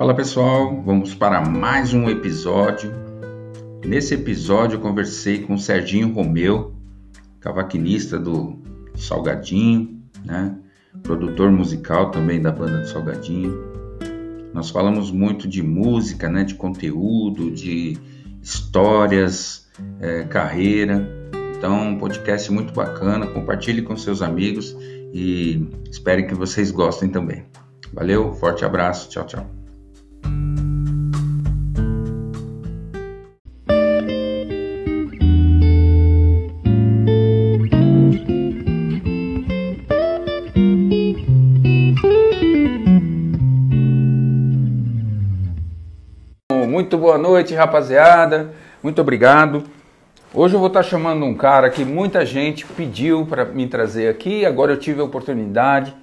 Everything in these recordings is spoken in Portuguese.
Fala pessoal, vamos para mais um episódio. Nesse episódio eu conversei com o Serginho Romeu, cavaquinista do Salgadinho, né? produtor musical também da banda do Salgadinho. Nós falamos muito de música, né? de conteúdo, de histórias, é, carreira. Então, um podcast muito bacana. Compartilhe com seus amigos e espero que vocês gostem também. Valeu, forte abraço, tchau, tchau. Muito boa noite, rapaziada. Muito obrigado. Hoje eu vou estar chamando um cara que muita gente pediu para me trazer aqui. Agora eu tive a oportunidade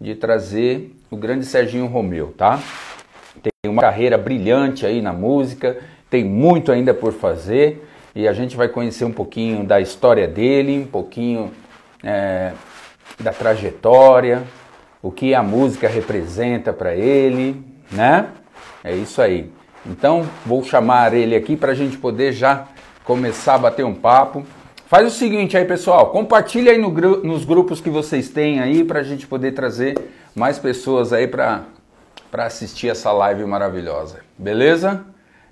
de trazer o grande Serginho Romeu, tá? Tem uma carreira brilhante aí na música, tem muito ainda por fazer e a gente vai conhecer um pouquinho da história dele, um pouquinho é, da trajetória, o que a música representa para ele, né? É isso aí. Então vou chamar ele aqui para a gente poder já começar a bater um papo. Faz o seguinte aí, pessoal, compartilha aí no, nos grupos que vocês têm aí para a gente poder trazer mais pessoas aí para assistir essa live maravilhosa. Beleza?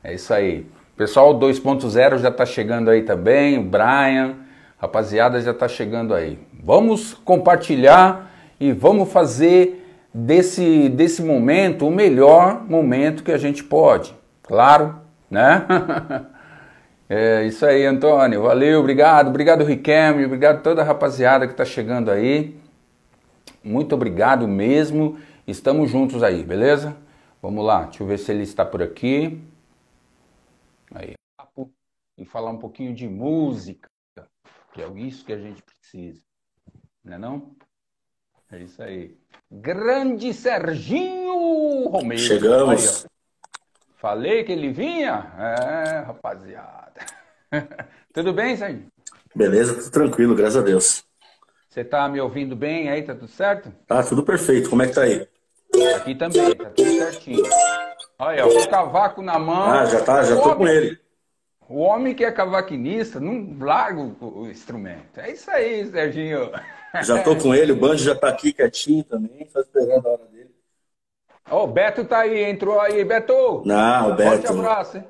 É isso aí. Pessoal 2.0 já está chegando aí também, o Brian, rapaziada já está chegando aí. Vamos compartilhar e vamos fazer desse, desse momento o melhor momento que a gente pode. Claro, né? é isso aí, Antônio. Valeu, obrigado. Obrigado, Riquelme. Obrigado toda a rapaziada que está chegando aí. Muito obrigado mesmo. Estamos juntos aí, beleza? Vamos lá, deixa eu ver se ele está por aqui. Aí, e falar um pouquinho de música, que é isso que a gente precisa. Não é não? É isso aí. Grande Serginho Romero. Chegamos. Aí, Falei que ele vinha? É, rapaziada. tudo bem, Serginho? Beleza, tudo tranquilo, graças a Deus. Você tá me ouvindo bem aí? Tá tudo certo? Tá tudo perfeito. Como é que tá aí? Aqui também, tá tudo certinho. Olha, o cavaco na mão. Ah, já tá, já tô homem, com ele. O homem que é cavaquinista não larga o, o instrumento. É isso aí, Serginho. Já tô com ele, o banjo já tá aqui quietinho também, só esperando a hora dele. Ó, oh, o Beto tá aí, entrou aí, Beto. Não, o Beto. Forte abraço, hein?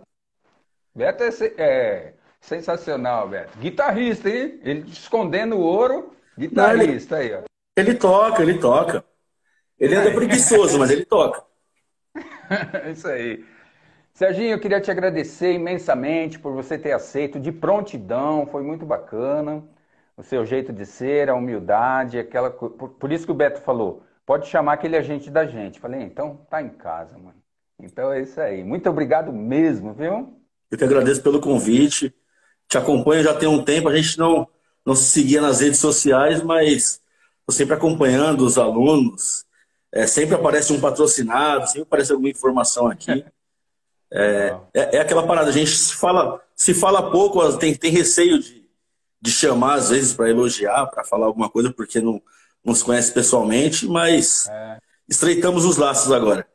Beto é, é, sensacional, Beto. Guitarrista, hein? Ele escondendo o ouro, guitarrista Não, ele, aí, ó. Ele toca, ele toca. Ele anda preguiçoso, mas ele toca. Isso aí. Serginho, eu queria te agradecer imensamente por você ter aceito de prontidão, foi muito bacana o seu jeito de ser, a humildade, aquela por, por isso que o Beto falou, pode chamar aquele agente da gente. Falei, então tá em casa, mano. Então é isso aí. Muito obrigado mesmo, viu? Eu que agradeço pelo convite. Te acompanho já tem um tempo, a gente não não se seguia nas redes sociais, mas estou sempre acompanhando os alunos. É, sempre aparece um patrocinado, sempre aparece alguma informação aqui. É, é, é, aquela parada, a gente se fala, se fala pouco, tem, tem receio de, de chamar, às vezes, para elogiar, para falar alguma coisa, porque não, não se conhece pessoalmente, mas é. estreitamos os laços agora.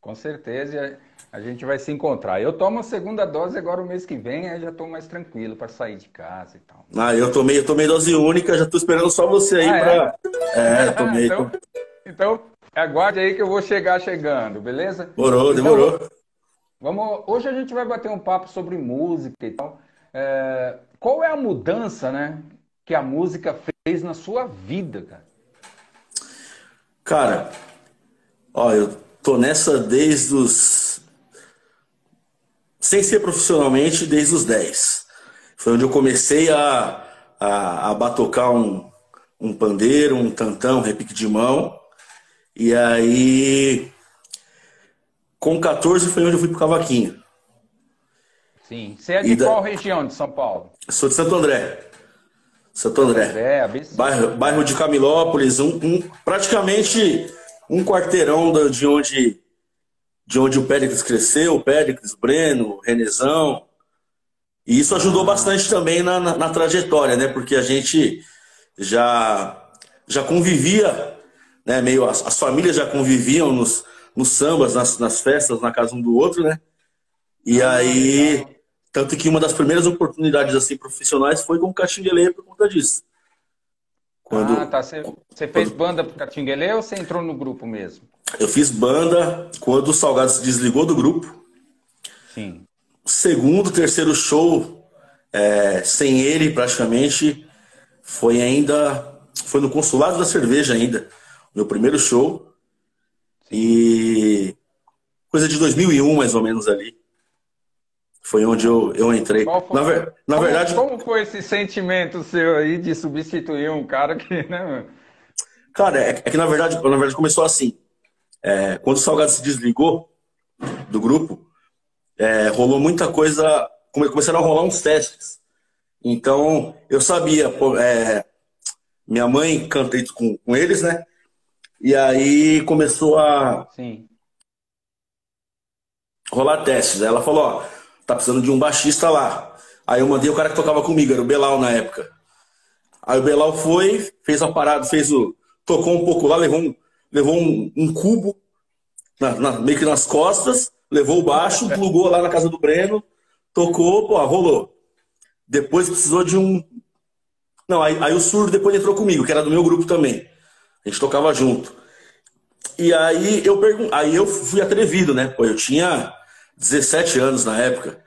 Com certeza, a gente vai se encontrar. Eu tomo a segunda dose agora o mês que vem, aí já estou mais tranquilo para sair de casa e tal. Ah, eu tomei, eu tomei dose única, já estou esperando só você aí ah, para. É, é tomei. então, então, aguarde aí que eu vou chegar chegando, beleza? Demorou, então, demorou. Vamos, hoje a gente vai bater um papo sobre música e tal. É, qual é a mudança, né, que a música fez na sua vida, cara? Cara, ó, eu tô nessa desde os sem ser profissionalmente desde os 10. Foi onde eu comecei a, a, a batocar um, um pandeiro, um tantão, um repique de mão. E aí, com 14 foi onde eu fui pro cavaquinho. Sim. Você é de qual região de São Paulo? Sou de Santo André. Santo André. É, bairro, bairro de Camilópolis, um, um, praticamente um quarteirão de onde, de onde o Péricles cresceu, o Péricles, o Breno, o Renezão. E isso ajudou bastante também na, na, na, trajetória, né? Porque a gente já, já convivia, né? Meio, as, as famílias já conviviam nos, nos sambas, nas, nas festas, na casa um do outro, né? E ah, aí, legal. Tanto que uma das primeiras oportunidades assim profissionais foi com o Caxinguelê por conta disso. Quando, ah, tá. Você, fez quando... banda pro Caxinguelê ou você entrou no grupo mesmo? Eu fiz banda quando o Salgado se desligou do grupo. Sim. Segundo, terceiro show, é, sem ele praticamente, foi ainda. Foi no Consulado da Cerveja ainda. Meu primeiro show. E. Coisa de 2001, mais ou menos ali. Foi onde eu, eu entrei. Na, ver, na como, verdade. Como foi esse sentimento seu aí de substituir um cara que, né, Cara, é, é que na verdade, na verdade começou assim. É, quando o Salgado se desligou do grupo, é, rolou muita coisa. Começaram a rolar uns testes. Então, eu sabia, é, minha mãe cantei com, com eles, né? E aí começou a Sim. rolar testes. Ela falou: Ó, tá precisando de um baixista lá. Aí eu mandei o cara que tocava comigo, era o Belal na época. Aí o Belal foi, fez a parada, fez o. tocou um pouco lá, levou um, levou um, um cubo na, na, meio que nas costas, levou o baixo, plugou lá na casa do Breno, tocou, pô, rolou. Depois precisou de um. Não, aí, aí o surdo depois entrou comigo, que era do meu grupo também. A gente tocava junto. E aí eu pergun... aí eu fui atrevido, né? Pô, eu tinha 17 anos na época.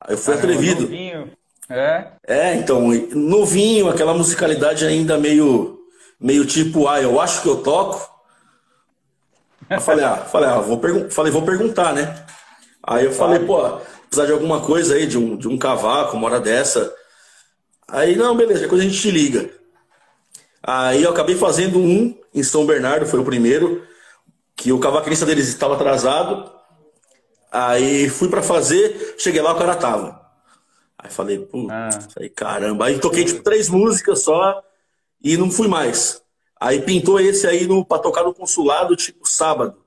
Aí eu fui ah, atrevido. Novinho. É? É, então, novinho, aquela musicalidade ainda meio meio tipo, ah, eu acho que eu toco. Eu falei, ah, falei, ah, vou, falei, vou perguntar, né? Aí eu falei, pô, precisar de alguma coisa aí, de um, de um cavaco, uma hora dessa. Aí, não, beleza, depois a gente te liga. Aí eu acabei fazendo um em São Bernardo, foi o primeiro, que o cavaquinista deles estava atrasado. Aí fui para fazer, cheguei lá, o cara tava. Aí falei, pô, ah. falei, caramba. Aí toquei tipo três músicas só e não fui mais. Aí pintou esse aí no, pra tocar no consulado, tipo, sábado.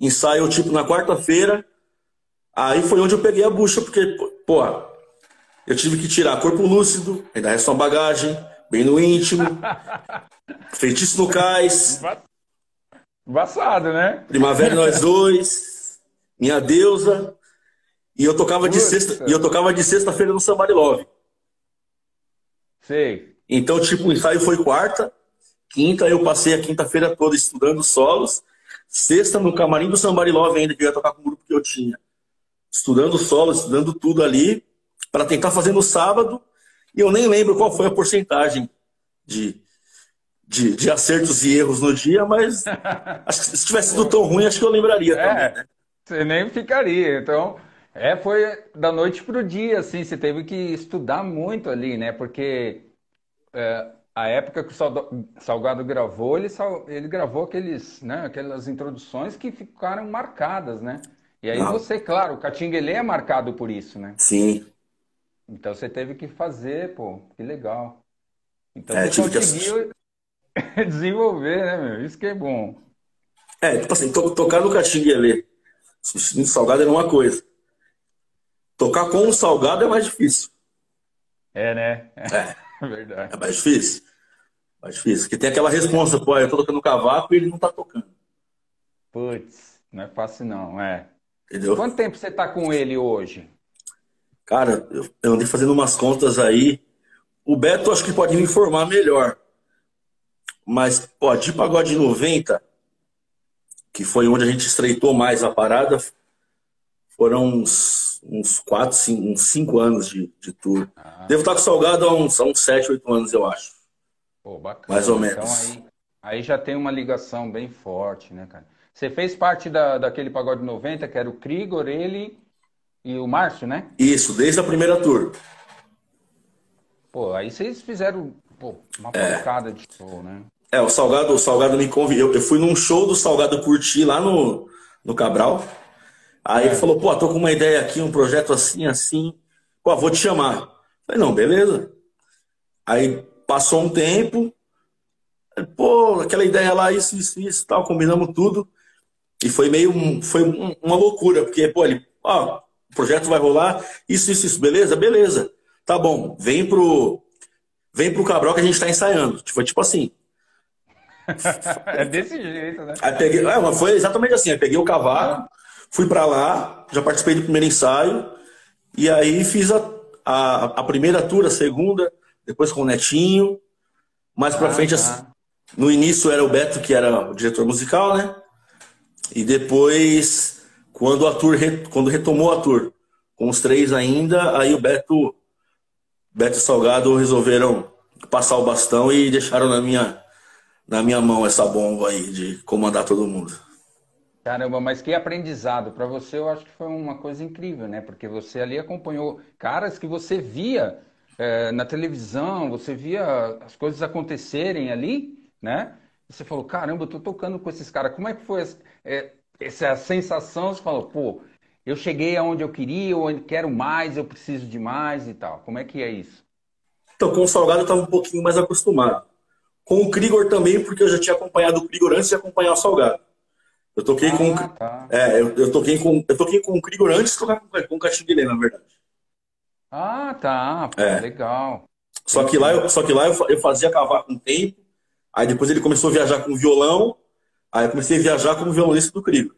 Ensaio, tipo, na quarta-feira. Aí foi onde eu peguei a bucha, porque, pô, eu tive que tirar corpo lúcido, ainda resta uma bagagem, bem no íntimo, feitiço no cais. Embaçado, né? Primavera nós dois, minha deusa. E eu tocava de sexta, e eu tocava de sexta-feira no Somebody Love. Sei. Então, tipo, o ensaio foi quarta, Quinta, eu passei a quinta-feira toda estudando solos. Sexta, no camarim do Sambarilove ainda, que eu ia tocar com o grupo que eu tinha. Estudando solos, estudando tudo ali, para tentar fazer no sábado. E eu nem lembro qual foi a porcentagem de, de, de acertos e erros no dia, mas acho que se tivesse sido tão ruim, acho que eu lembraria é, também. Né? Você nem ficaria. Então, é, foi da noite para o dia, assim, você teve que estudar muito ali, né? Porque é, a época que o Salgado gravou, ele, ele gravou aqueles, né, aquelas introduções que ficaram marcadas, né? E aí Não. você, claro, o Catinguelê é marcado por isso, né? Sim. Então você teve que fazer, pô, que legal. Então é, você conseguiu que... desenvolver, né, meu? Isso que é bom. É, tipo assim, to tocar no Catinguelê substituindo salgado era uma coisa. Tocar com o salgado é mais difícil. É, né? É. Verdade. É mais difícil. Mais difícil. Porque tem aquela resposta, pô, eu tô tocando cavaco e ele não tá tocando. Putz, não é fácil não, é. Entendeu? Quanto tempo você tá com ele hoje? Cara, eu, eu andei fazendo umas contas aí. O Beto acho que pode me informar melhor. Mas, pô, de pagode 90, que foi onde a gente estreitou mais a parada, foram uns uns 4, 5, uns 5 anos de, de tour. Ah. Devo estar com Salgado há uns, há uns 7, 8 anos, eu acho. Pô, bacana. Mais ou menos. Então aí, aí já tem uma ligação bem forte, né, cara? Você fez parte da, daquele pagode 90, que era o Krigor, ele e o Márcio, né? Isso, desde a primeira tour. Pô, aí vocês fizeram pô, uma é. pancada de show, né? É, o Salgado, o Salgado me convidou. Eu, eu fui num show do Salgado Curti lá no, no Cabral. Aí é. ele falou, pô, tô com uma ideia aqui, um projeto assim, assim. Pô, vou te chamar. Falei, não, beleza. Aí passou um tempo, pô, aquela ideia lá, isso, isso, isso, tal, combinamos tudo. E foi meio, foi uma loucura, porque, pô, ele, ó, o projeto vai rolar, isso, isso, isso, beleza? Beleza. Tá bom, vem pro, vem pro Cabral que a gente tá ensaiando. Foi tipo assim. é desse jeito, né? Aí peguei, é, foi exatamente assim. Aí peguei o cavaco, fui para lá, já participei do primeiro ensaio, e aí fiz a, a, a primeira tour, a segunda, depois com o Netinho. Mais pra ah, frente, tá. no início era o Beto, que era o diretor musical, né? E depois, quando a tour, quando retomou a tour, com os três ainda, aí o Beto, Beto e Salgado resolveram passar o bastão e deixaram na minha, na minha mão essa bomba aí de comandar todo mundo. Caramba, mas que aprendizado. Para você, eu acho que foi uma coisa incrível, né? Porque você ali acompanhou caras que você via é, na televisão, você via as coisas acontecerem ali, né? E você falou, caramba, eu tô tocando com esses caras. Como é que foi é, essa sensação? Você falou, pô, eu cheguei aonde eu queria, eu quero mais, eu preciso de mais e tal. Como é que é isso? Então, com o Salgado eu estava um pouquinho mais acostumado. Com o Krigor também, porque eu já tinha acompanhado o Krigor antes de acompanhar o Salgado. Eu toquei ah, com. Tá. É, eu, eu, toquei com. Eu toquei com o Krigor antes de tocar com, com o Catinguelê, na verdade. Ah, tá. Pô, é. Legal. Só que lá, eu, só que lá eu, eu fazia cavaco um tempo, aí depois ele começou a viajar com violão, aí eu comecei a viajar como violonista do Krigor.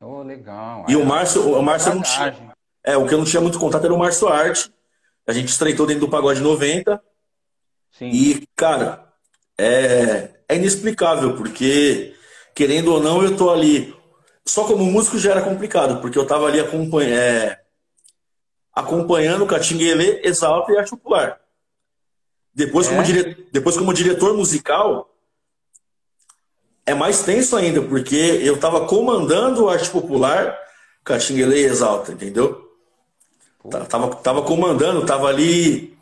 Oh, legal. E o Márcio, o Márcio não tinha. É, o que eu não tinha muito contato era o Márcio Arte. A gente estreitou dentro do Pagode 90. Sim. E, cara, é, é inexplicável, porque querendo ou não, eu tô ali. Só como músico já era complicado, porque eu tava ali acompanhando, é, acompanhando Exalta e Arte Popular. Depois, é? como dire... Depois, como diretor musical, é mais tenso ainda, porque eu tava comandando Arte Popular, Catinguele e Exalta, entendeu? Tava, tava comandando, tava ali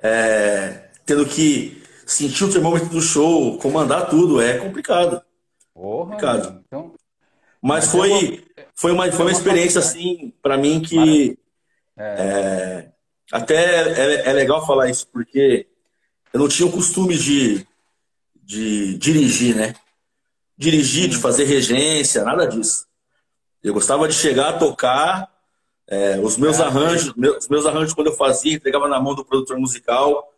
é, tendo que sentir o termômetro do show, comandar tudo, é complicado. Porra, complicado. Então, Mas foi, foi uma, foi uma experiência, assim, para mim que. É. É, até é, é, legal falar isso, porque eu não tinha o costume de, de dirigir, né? Dirigir, de fazer regência, nada disso. Eu gostava de chegar, tocar. É, os meus é, arranjos, meus, meus arranjos, quando eu fazia, entregava na mão do produtor musical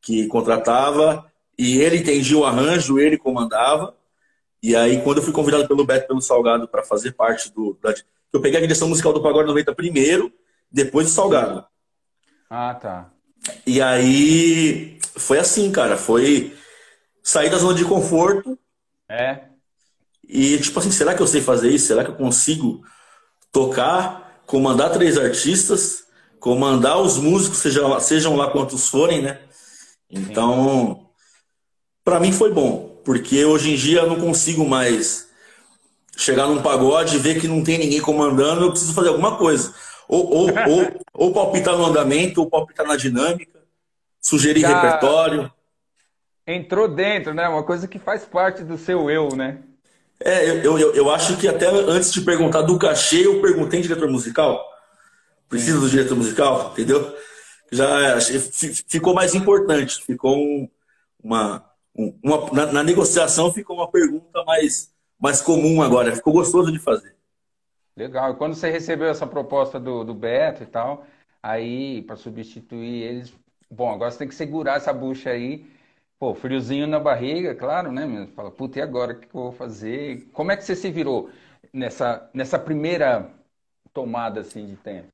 que contratava, e ele entendia o arranjo, ele comandava. E aí, quando eu fui convidado pelo Beto pelo Salgado para fazer parte do. Da, eu peguei a direção musical do Pagode 90 primeiro, depois do Salgado. Ah, tá. E aí foi assim, cara. Foi sair da zona de conforto. É. E tipo assim, será que eu sei fazer isso? Será que eu consigo tocar, comandar três artistas, comandar os músicos, sejam, sejam lá quantos forem, né? Então, para mim foi bom. Porque hoje em dia eu não consigo mais chegar num pagode e ver que não tem ninguém comandando, eu preciso fazer alguma coisa. Ou, ou, ou, ou palpitar no andamento, ou palpitar na dinâmica, sugerir Já repertório. Entrou dentro, né? Uma coisa que faz parte do seu eu, né? É, eu, eu, eu acho que até antes de perguntar do cachê, eu perguntei diretor musical. Precisa do diretor musical, entendeu? Já ficou mais importante, ficou um, uma, uma, na, na, negociação ficou uma pergunta mais, mais comum agora, ficou gostoso de fazer. Legal. E quando você recebeu essa proposta do, do Beto e tal, aí para substituir eles, bom, agora você tem que segurar essa bucha aí. Pô, friozinho na barriga, claro, né? Fala, puta, e agora? O que eu vou fazer? Como é que você se virou nessa, nessa primeira tomada assim de tempo?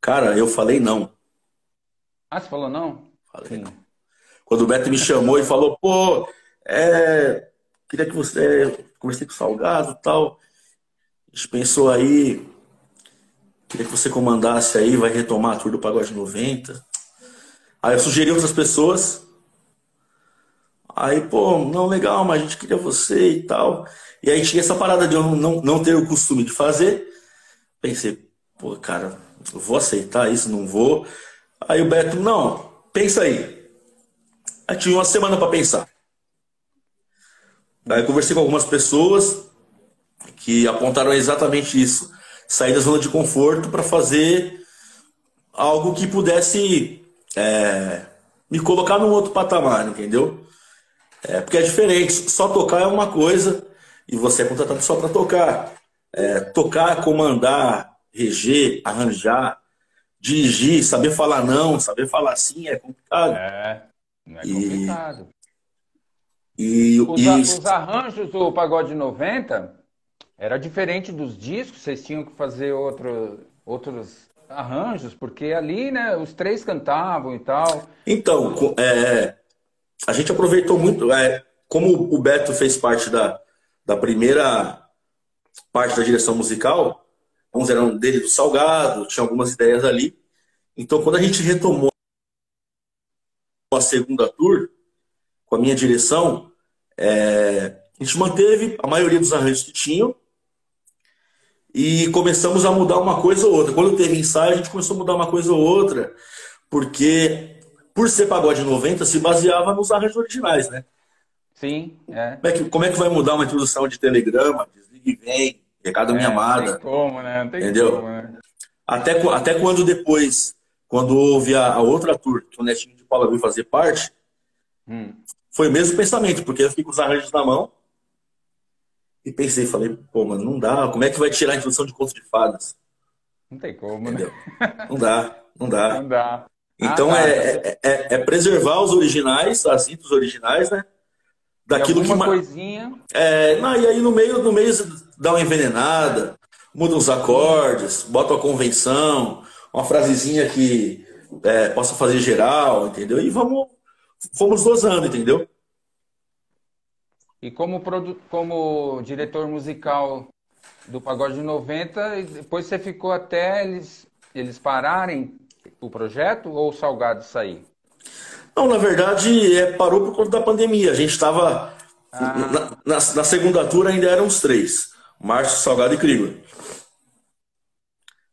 Cara, eu falei não. Ah, você falou não? Falei não. Quando o Beto me chamou e falou, pô, é, queria que você. É, conversei com o Salgado e tal. A gente pensou aí. Queria que você comandasse aí, vai retomar a Tour do Pagode 90. Aí eu sugeri outras pessoas. Aí, pô, não, legal, mas a gente queria você e tal. E aí tinha essa parada de eu não, não ter o costume de fazer. Pensei, pô, cara, vou aceitar isso, não vou. Aí o Beto, não, pensa aí. Aí tive uma semana para pensar. Aí conversei com algumas pessoas que apontaram exatamente isso. Sair da zona de conforto para fazer algo que pudesse é, me colocar num outro patamar, entendeu? É, porque é diferente. Só tocar é uma coisa e você é contratado só para tocar. É, tocar, comandar, reger, arranjar, dirigir, saber falar não, saber falar sim é complicado. É. Não é complicado. E, os, e... os arranjos do Pagode 90 era diferente dos discos, vocês tinham que fazer outro, outros arranjos, porque ali, né, os três cantavam e tal. Então, é, a gente aproveitou muito, é, como o Beto fez parte da, da primeira parte da direção musical, uns eram dele do Salgado, tinha algumas ideias ali. Então, quando a gente retomou a segunda tour, com a minha direção, é, a gente manteve a maioria dos arranjos que tinham e começamos a mudar uma coisa ou outra. Quando teve ensaio, a gente começou a mudar uma coisa ou outra, porque, por ser pagode 90, se baseava nos arranjos originais, né? Sim, é. Como é que, como é que vai mudar uma introdução de telegrama, desliga e vem, recado é, minha amada? Não tem como, né? Não tem entendeu? como, né? Até, até quando depois, quando houve a, a outra tour, que o Netinho de Paula veio fazer parte, hum. foi o mesmo pensamento, porque eu fiquei com os arranjos na mão, e pensei, falei, pô, mano, não dá. Como é que vai tirar a introdução de conto de fadas? Não tem como, né? Entendeu? né? Não dá, não dá. Não dá. Então ah, é, é, é, é, preservar os originais, as intros originais, né? daquilo que coisinha. É, não, e aí no meio, no meio dá uma envenenada, muda os acordes, bota uma convenção, uma frasezinha que é, possa fazer geral, entendeu? E vamos, fomos dosando, entendeu? E como, produ... como diretor musical do Pagode 90, depois você ficou até eles, eles pararem o projeto ou o Salgado sair? Não, na verdade, é, parou por conta da pandemia. A gente estava. Ah. Na, na, na, segunda turma ainda eram os três: Márcio, Salgado e Krigor.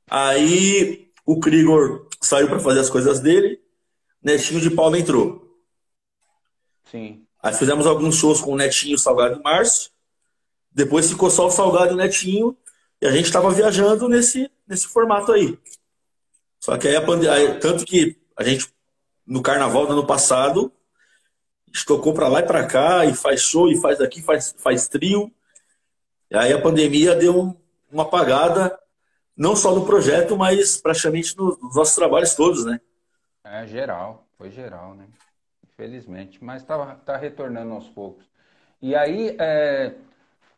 Aí o Krigor saiu para fazer as coisas dele, Netinho de Paula entrou. Sim. Aí fizemos alguns shows com o Netinho, Salgado e Márcio. Depois ficou só o Salgado e o Netinho. E a gente estava viajando nesse, nesse formato aí. Só que aí a pandemia. Tanto que a gente no carnaval do ano passado, estocou para lá e para cá, e faz show, e faz aqui, faz, faz trio. E aí a pandemia deu uma apagada, não só no projeto, mas praticamente nos nossos trabalhos todos, né? É, geral, foi geral, né? Infelizmente, mas está tá retornando aos poucos. E aí, é,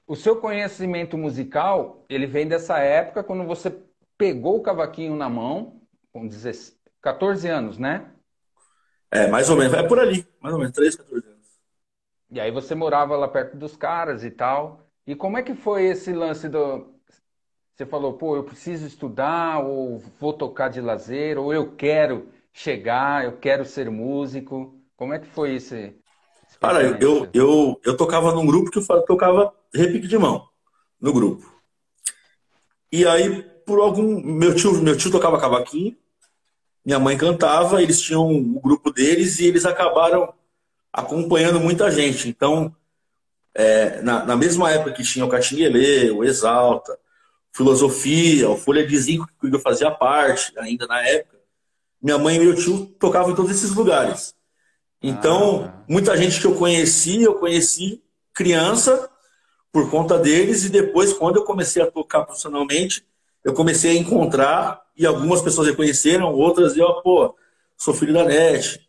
o seu conhecimento musical, ele vem dessa época, quando você pegou o cavaquinho na mão, com 16, 14 anos, né? É, mais ou menos. É por ali, mais ou menos, 13, 14 anos. E aí você morava lá perto dos caras e tal. E como é que foi esse lance do. Você falou, pô, eu preciso estudar, ou vou tocar de lazer, ou eu quero chegar, eu quero ser músico. Como é que foi esse. Cara, eu, eu, eu, tocava num grupo que eu tocava repique de mão no grupo. E aí, por algum. Meu tio, meu tio tocava cavaquinho, minha mãe cantava, eles tinham o grupo deles e eles acabaram acompanhando muita gente. Então, é, na, na, mesma época que tinha o Catinguelê, o Exalta, Filosofia, o Folha de Zinco, que eu fazia parte ainda na época, minha mãe e meu tio tocavam em todos esses lugares. Então, ah. muita gente que eu conheci, eu conheci criança por conta deles, e depois, quando eu comecei a tocar profissionalmente, eu comecei a encontrar, e algumas pessoas reconheceram, outras eu, pô, sou filho da NET,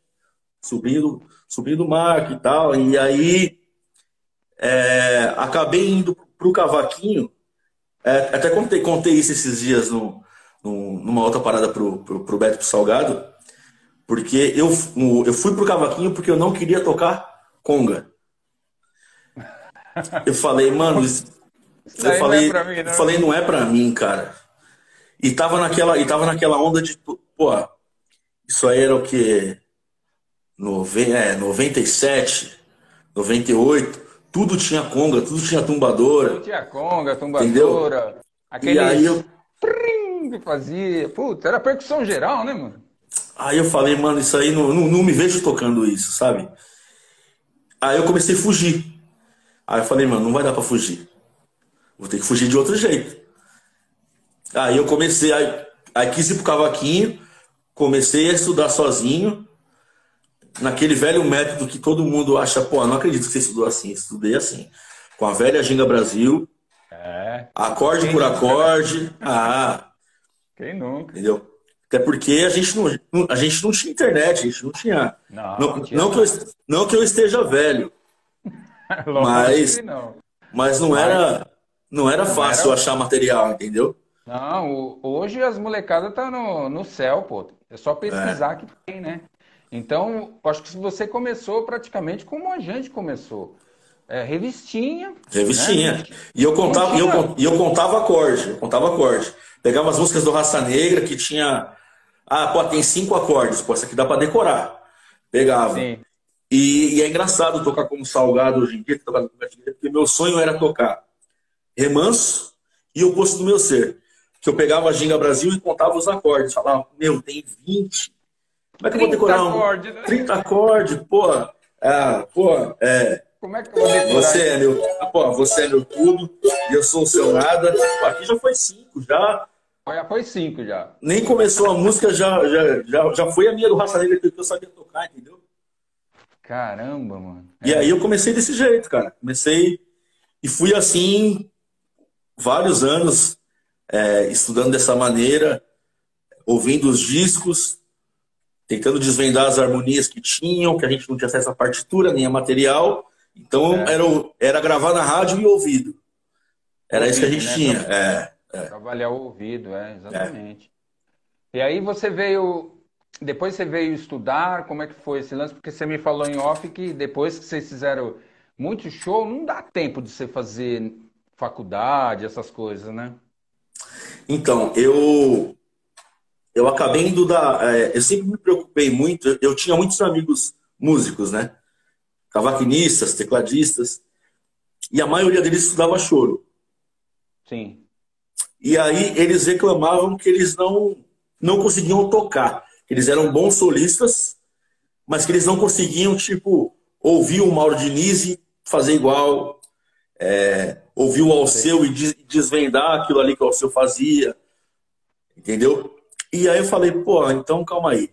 sobrinho, sobrinho do Marco e tal. E aí é, acabei indo para o cavaquinho. É, até contei, contei isso esses dias no, no, numa outra parada pro, pro, pro Beto pro Salgado, porque eu, eu fui pro cavaquinho porque eu não queria tocar conga. Eu falei, mano, isso, eu falei, não é mim, não. falei, não é pra mim, cara. E tava naquela, e tava naquela onda de, pô, isso aí era o que? Nove, é, 97, 98, tudo tinha conga, tudo tinha tumbadora. Tudo tinha conga, tumbadora. Entendeu? Aquele e aí eu... que fazia. Putz, era percussão geral, né, mano? Aí eu falei, mano, isso aí não, não, não me vejo tocando isso, sabe? Aí eu comecei a fugir. Aí eu falei, mano, não vai dar pra fugir. Vou ter que fugir de outro jeito. Aí eu comecei, aí, aí quis ir pro cavaquinho, comecei a estudar sozinho, naquele velho método que todo mundo acha, pô, não acredito que você estudou assim, estudei assim. Com a velha Ginga Brasil, é. acorde Quem por nunca? acorde. Ah. Quem nunca? Entendeu? Até porque a gente não, a gente não tinha internet, a gente não tinha. Não, não, não, não que, eu, não que eu esteja velho. mas não. mas não era não era fácil era... achar material, entendeu? Não, hoje as molecadas estão tá no, no céu, pô. É só pesquisar é. que tem, né? Então, acho que você começou praticamente como a gente começou. É, revistinha. Revistinha. Né? E eu contava, e eu, e eu contava acorde, eu contava acorde. Pegava as músicas do Raça Negra que tinha. Ah, pô, tem cinco acordes, pô, isso aqui dá para decorar. Pegava. Sim. E, e, é engraçado tocar como salgado hoje em dia, tocar porque meu sonho era tocar remanso e o posto do meu ser. Que eu pegava a Ginga Brasil e contava os acordes. Falava, meu, tem 20. Como é que eu vou decorar um? Acorde, né? 30 acordes, pô. É, pô, é. Como é que eu vou decorar? Você é meu, pô, você é meu tudo e eu sou o seu nada. Pô, aqui já foi cinco, já. Já foi cinco já. Nem começou a música, já, já, já, já foi a minha do Raça Negra que eu sabia tocar, entendeu? Caramba, mano. É. E aí eu comecei desse jeito, cara. Comecei e fui assim vários anos é, estudando dessa maneira, ouvindo os discos, tentando desvendar as harmonias que tinham, que a gente não tinha acesso à partitura nem a material. Então é. era, era gravar na rádio e ouvido. Era ouvido, isso que a gente né? tinha. É, é. Trabalhar o ouvido, é, exatamente. É. E aí você veio depois você veio estudar, como é que foi esse lance? Porque você me falou em off que depois que vocês fizeram muito show, não dá tempo de você fazer faculdade, essas coisas, né? Então, eu eu acabei indo da. É, eu sempre me preocupei muito, eu tinha muitos amigos músicos, né? Cavaquinistas, tecladistas, e a maioria deles estudava choro. Sim. E aí eles reclamavam que eles não, não conseguiam tocar. Eles eram bons solistas, mas que eles não conseguiam, tipo, ouvir o Mauro Diniz e fazer igual, é, ouvir o Alceu e desvendar aquilo ali que o Alceu fazia, entendeu? E aí eu falei, pô, então calma aí.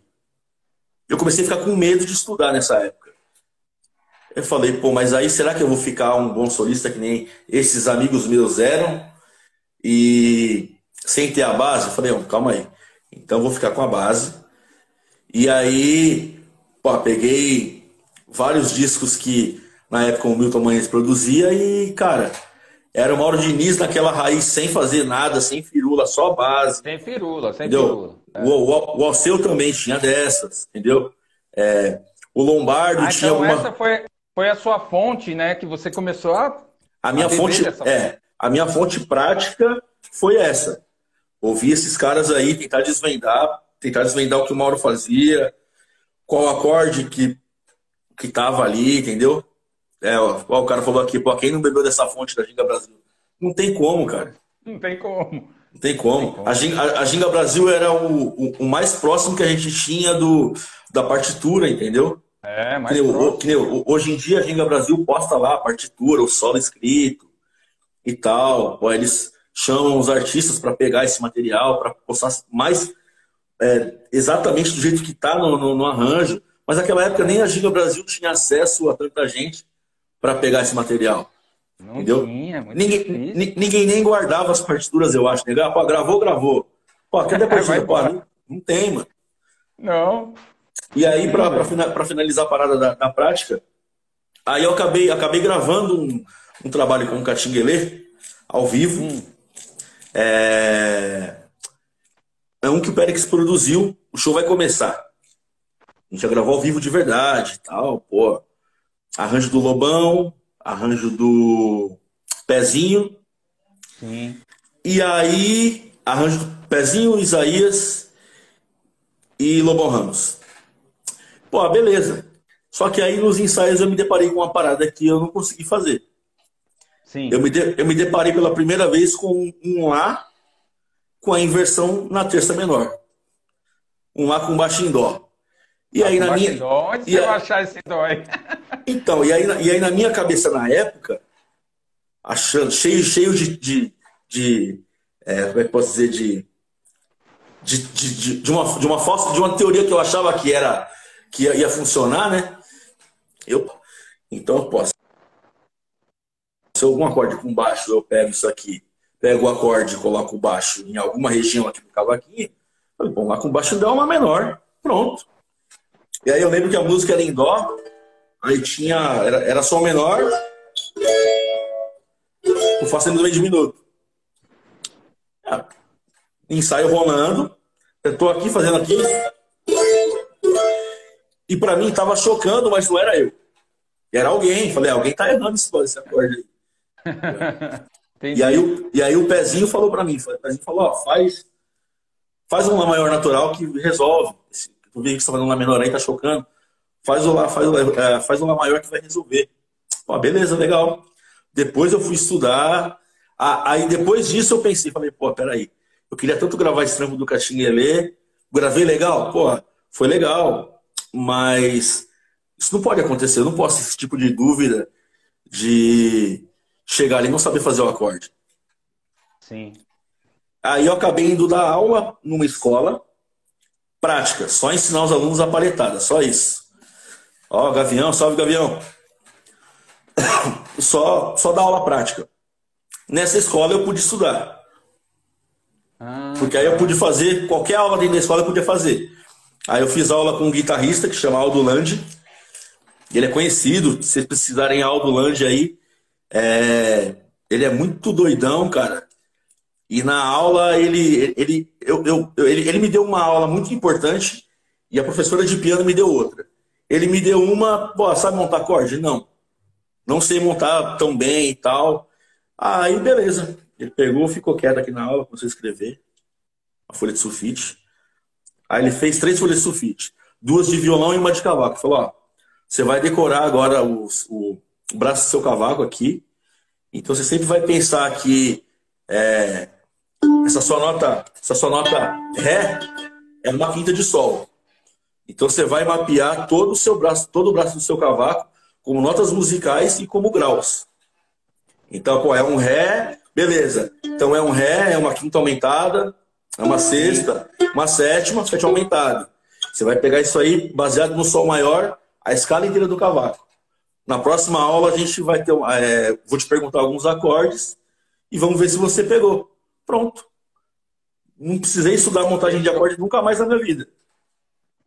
Eu comecei a ficar com medo de estudar nessa época. Eu falei, pô, mas aí será que eu vou ficar um bom solista que nem esses amigos meus eram? E sem ter a base? Eu falei, calma aí. Então vou ficar com a base. E aí, pô, peguei vários discos que na época o Milton Manhes produzia e, cara, era o Mauro Diniz naquela raiz sem fazer nada, sem firula, só base. Sem firula, sem entendeu? firula. É. O, o, o Alceu também tinha dessas, entendeu? É, o Lombardo ah, tinha então alguma... essa foi, foi a sua fonte, né, que você começou a... A minha a fonte, é, a minha fonte prática foi essa. Ouvir esses caras aí, tentar desvendar tentar desvendar o que o Mauro fazia, qual acorde que, que tava ali, entendeu? É, ó, ó, o cara falou aqui, pô, quem não bebeu dessa fonte da Ginga Brasil? Não tem como, cara. Não tem como. Não tem como. Não tem como. A, Ginga, a, a, Ginga, Brasil era o, o, o, mais próximo que a gente tinha do, da partitura, entendeu? É, mais que nem, Hoje em dia a Ginga Brasil posta lá a partitura, o solo escrito e tal. Pô, eles chamam os artistas para pegar esse material, para postar mais é, exatamente do jeito que está no, no, no, arranjo, mas naquela época nem a Giga Brasil tinha acesso a tanta gente para pegar esse material. Não entendeu? tinha, ninguém, ninguém nem guardava as partituras, eu acho. Negar, né? pô, gravou, gravou. Pô, cadê a partitura? Pô, não, não, tem, mano. Não. E aí, para finalizar a parada da, da, prática, aí eu acabei, acabei gravando um, um trabalho com o Catinguelê, ao vivo. Hum. É é um que o Pérez produziu, o show vai começar. A gente já gravou ao vivo de verdade e tal, pô. Arranjo do Lobão, arranjo do Pezinho. Sim. E aí, arranjo do Pezinho, Isaías e Lobão Ramos. Pô, beleza. Só que aí nos ensaios eu me deparei com uma parada que eu não consegui fazer. Sim. Eu me, de, eu me deparei pela primeira vez com um Lá com a inversão na terça menor. Um Lá com baixo em Dó. E aí na minha. Vai achar esse dó aí? Então, e aí, e aí na minha cabeça na época, achando, cheio, cheio de. de, de é, como é que posso dizer? De. De, de, de, uma, de, uma falsa, de uma teoria que eu achava que era que ia, ia funcionar, né? Eu, então eu posso. Se algum acorde com baixo, eu pego isso aqui pego o acorde e coloco o baixo em alguma região aqui do cavaquinho, falei, bom, lá com baixo dá uma menor, pronto. E aí eu lembro que a música era em dó, aí tinha, era, era som menor, faço no meio de minuto. É, ensaio rolando, eu tô aqui fazendo aqui. E para mim tava chocando, mas não era eu. Era alguém. Falei, alguém tá errando esse acorde aí. e, aí o, e aí o pezinho falou para mim, o pezinho falou, ó, faz, faz um Lá maior natural que resolve. Tu vê que você tá fazendo um Lá menor aí, tá chocando. Faz o Lá, faz o, é, faz o Lá maior que vai resolver. Pô, beleza, legal. Depois eu fui estudar. Aí depois disso eu pensei, falei, pô, peraí. Eu queria tanto gravar esse trampo do Caxinguelê. Gravei legal? Pô, foi legal. Mas isso não pode acontecer. Eu não posso ter esse tipo de dúvida de chegar ali e não saber fazer o acorde. Sim. Aí eu acabei indo dar aula numa escola prática, só ensinar os alunos a paletada, só isso. Ó, Gavião, salve Gavião. Só, só dar aula prática. Nessa escola eu pude estudar. Ah, Porque aí eu pude fazer, qualquer aula dentro da escola eu podia fazer. Aí eu fiz aula com um guitarrista que chama Aldo Landi. Ele é conhecido, se vocês precisarem Aldo Landi aí. É... Ele é muito doidão, cara. E na aula ele, ele, eu, eu, ele, ele me deu uma aula muito importante e a professora de piano me deu outra. Ele me deu uma, pô, sabe montar acorde? Não. Não sei montar tão bem e tal. Aí, beleza. Ele pegou, ficou quieto aqui na aula, começou a escrever. A folha de sulfite. Aí ele fez três folhas de sulfite. Duas de violão e uma de cavaco. Falou, ó, você vai decorar agora o, o, o braço do seu cavaco aqui. Então você sempre vai pensar que é, essa sua nota, essa sua nota Ré é uma quinta de Sol. Então você vai mapear todo o seu braço, todo o braço do seu cavaco como notas musicais e como graus. Então, pô, é um Ré, beleza. Então é um Ré, é uma quinta aumentada, é uma sexta, uma sétima, sétima aumentada. Você vai pegar isso aí baseado no Sol maior, a escala inteira do cavaco. Na próxima aula a gente vai ter, é, vou te perguntar alguns acordes e vamos ver se você pegou. Pronto. Não precisei estudar montagem de acorde nunca mais na minha vida.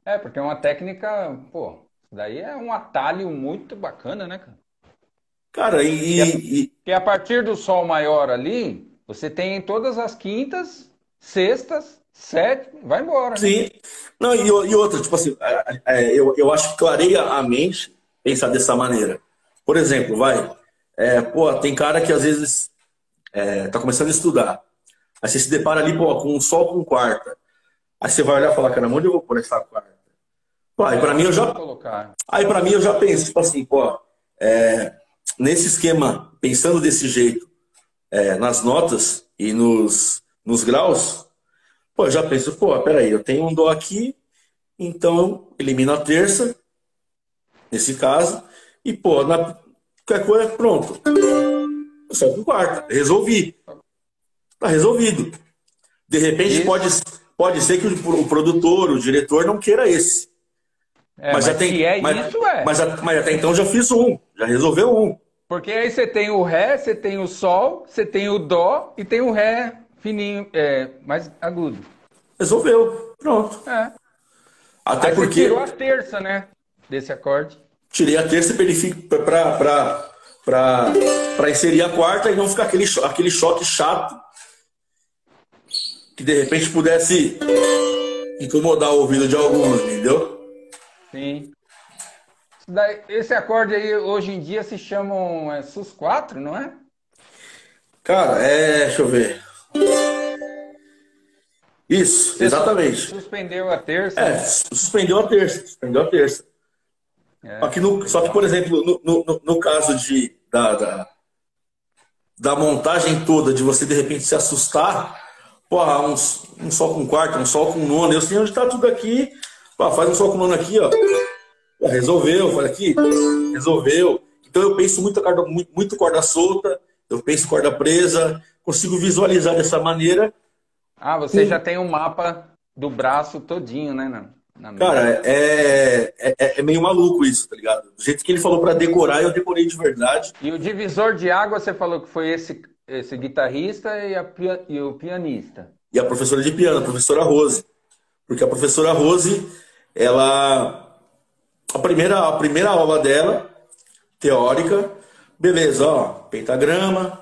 É, porque é uma técnica, pô, daí é um atalho muito bacana, né, cara? Cara, e. e, e a partir do sol maior ali, você tem todas as quintas, sextas, sétimas, vai embora. Né? Sim. Né? Não, e, e outra, tipo assim, é, é, eu, eu acho que clareia a mente pensar dessa maneira. Por exemplo, vai. É, pô, tem cara que às vezes é, tá começando a estudar. Aí você se depara ali pô, com um sol com quarta. Aí você vai olhar e falar, cara, onde eu vou pôr essa quarta? Pô, aí para mim eu já. Aí para mim eu já penso, tipo assim, pô, é, nesse esquema, pensando desse jeito, é, nas notas e nos, nos graus, pô, eu já penso, pô, peraí, eu tenho um dó aqui, então elimino a terça, nesse caso, e pô, na, qualquer coisa, pronto. Só com quarta, resolvi. Tá resolvido. De repente pode, pode ser que o, o produtor, o diretor não queira esse. É, mas, mas, já tem, é mas, isso, é. Mas, mas, até então já fiz um, já resolveu um. Porque aí você tem o Ré, você tem o Sol, você tem o Dó e tem o Ré fininho, é, mais agudo. Resolveu, pronto. É. Até aí porque. Você tirou a terça, né? Desse acorde. Tirei a terça para inserir a quarta e não ficar aquele, aquele choque chato que de repente pudesse incomodar o ouvido de alguns, entendeu? Sim. Esse acorde aí hoje em dia se chamam é, SUS 4, não é? Cara, é. Deixa eu ver. Isso, Você exatamente. Suspendeu a terça. É, né? suspendeu a terça. Suspendeu a terça. É. Só, que no, só que, por exemplo, no, no, no caso de, da, da, da, montagem toda, de você de repente se assustar, porra, um, um sol com quarto, um sol com nono, eu sei onde está tudo aqui, Pô, faz um sol com nono aqui, ó. Pô, resolveu, faz aqui, resolveu. Então eu penso muito, corda, muito, muito corda solta, eu penso corda presa, consigo visualizar dessa maneira. Ah, você já tem um mapa do braço todinho, né, Nando? Cara, é, é, é, meio maluco isso, tá ligado? Do jeito que ele falou para decorar, eu decorei de verdade. E o divisor de água, você falou que foi esse, esse guitarrista e, a, e o pianista. E a professora de piano, a professora Rose. Porque a professora Rose, ela. A primeira, a primeira aula dela, teórica, beleza, ó, pentagrama,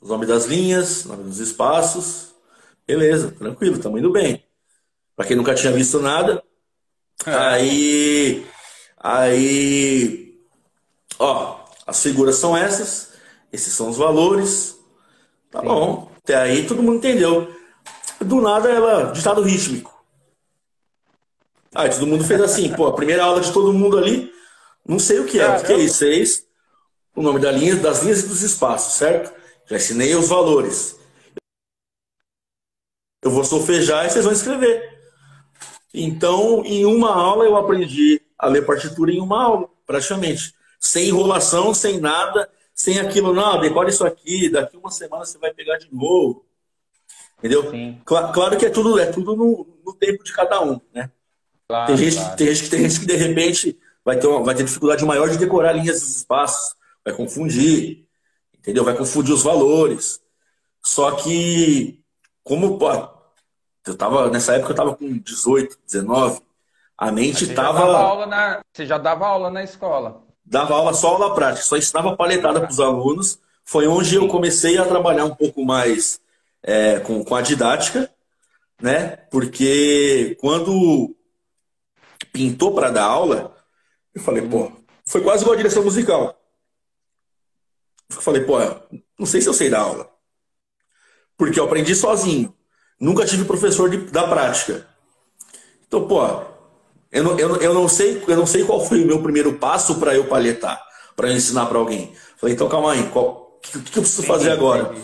os nomes das linhas, nome dos espaços. Beleza, tranquilo, estamos indo bem. Para quem nunca tinha visto nada. É. Aí. Aí. Ó, as figuras são essas. Esses são os valores. Tá Sim. bom. Até aí todo mundo entendeu. Do nada ela. Ditado rítmico. Aí todo mundo fez assim, pô, a primeira aula de todo mundo ali, não sei o que é, o que é isso? Seis, o nome da linha, das linhas e dos espaços, certo? Já ensinei os valores. Eu vou solfejar e vocês vão escrever. Então, em uma aula, eu aprendi a ler partitura em uma aula, praticamente. Sem enrolação, sem nada, sem aquilo, não, decora isso aqui, daqui uma semana você vai pegar de novo. Entendeu? Claro, claro que é tudo, é tudo no, no tempo de cada um, né? Claro, tem, gente, claro. tem, gente, tem gente que de repente vai ter, uma, vai ter dificuldade maior de decorar linhas dos espaços, vai confundir, entendeu? Vai confundir os valores. Só que, como pô, eu tava, nessa época eu tava com 18, 19, a mente você tava. Já aula na, você já dava aula na escola? Dava aula só aula prática, só ensinava paletada para os alunos. Foi onde eu comecei a trabalhar um pouco mais é, com, com a didática, né? Porque quando pintou para dar aula, eu falei, pô, foi quase igual a direção musical. Eu falei, pô, não sei se eu sei dar aula. Porque eu aprendi sozinho. Nunca tive professor de, da prática. Então, pô, eu não, eu, eu, não sei, eu não sei qual foi o meu primeiro passo para eu palhetar, para eu ensinar para alguém. Falei, então calma aí, o que, que, eu preciso fazer agora?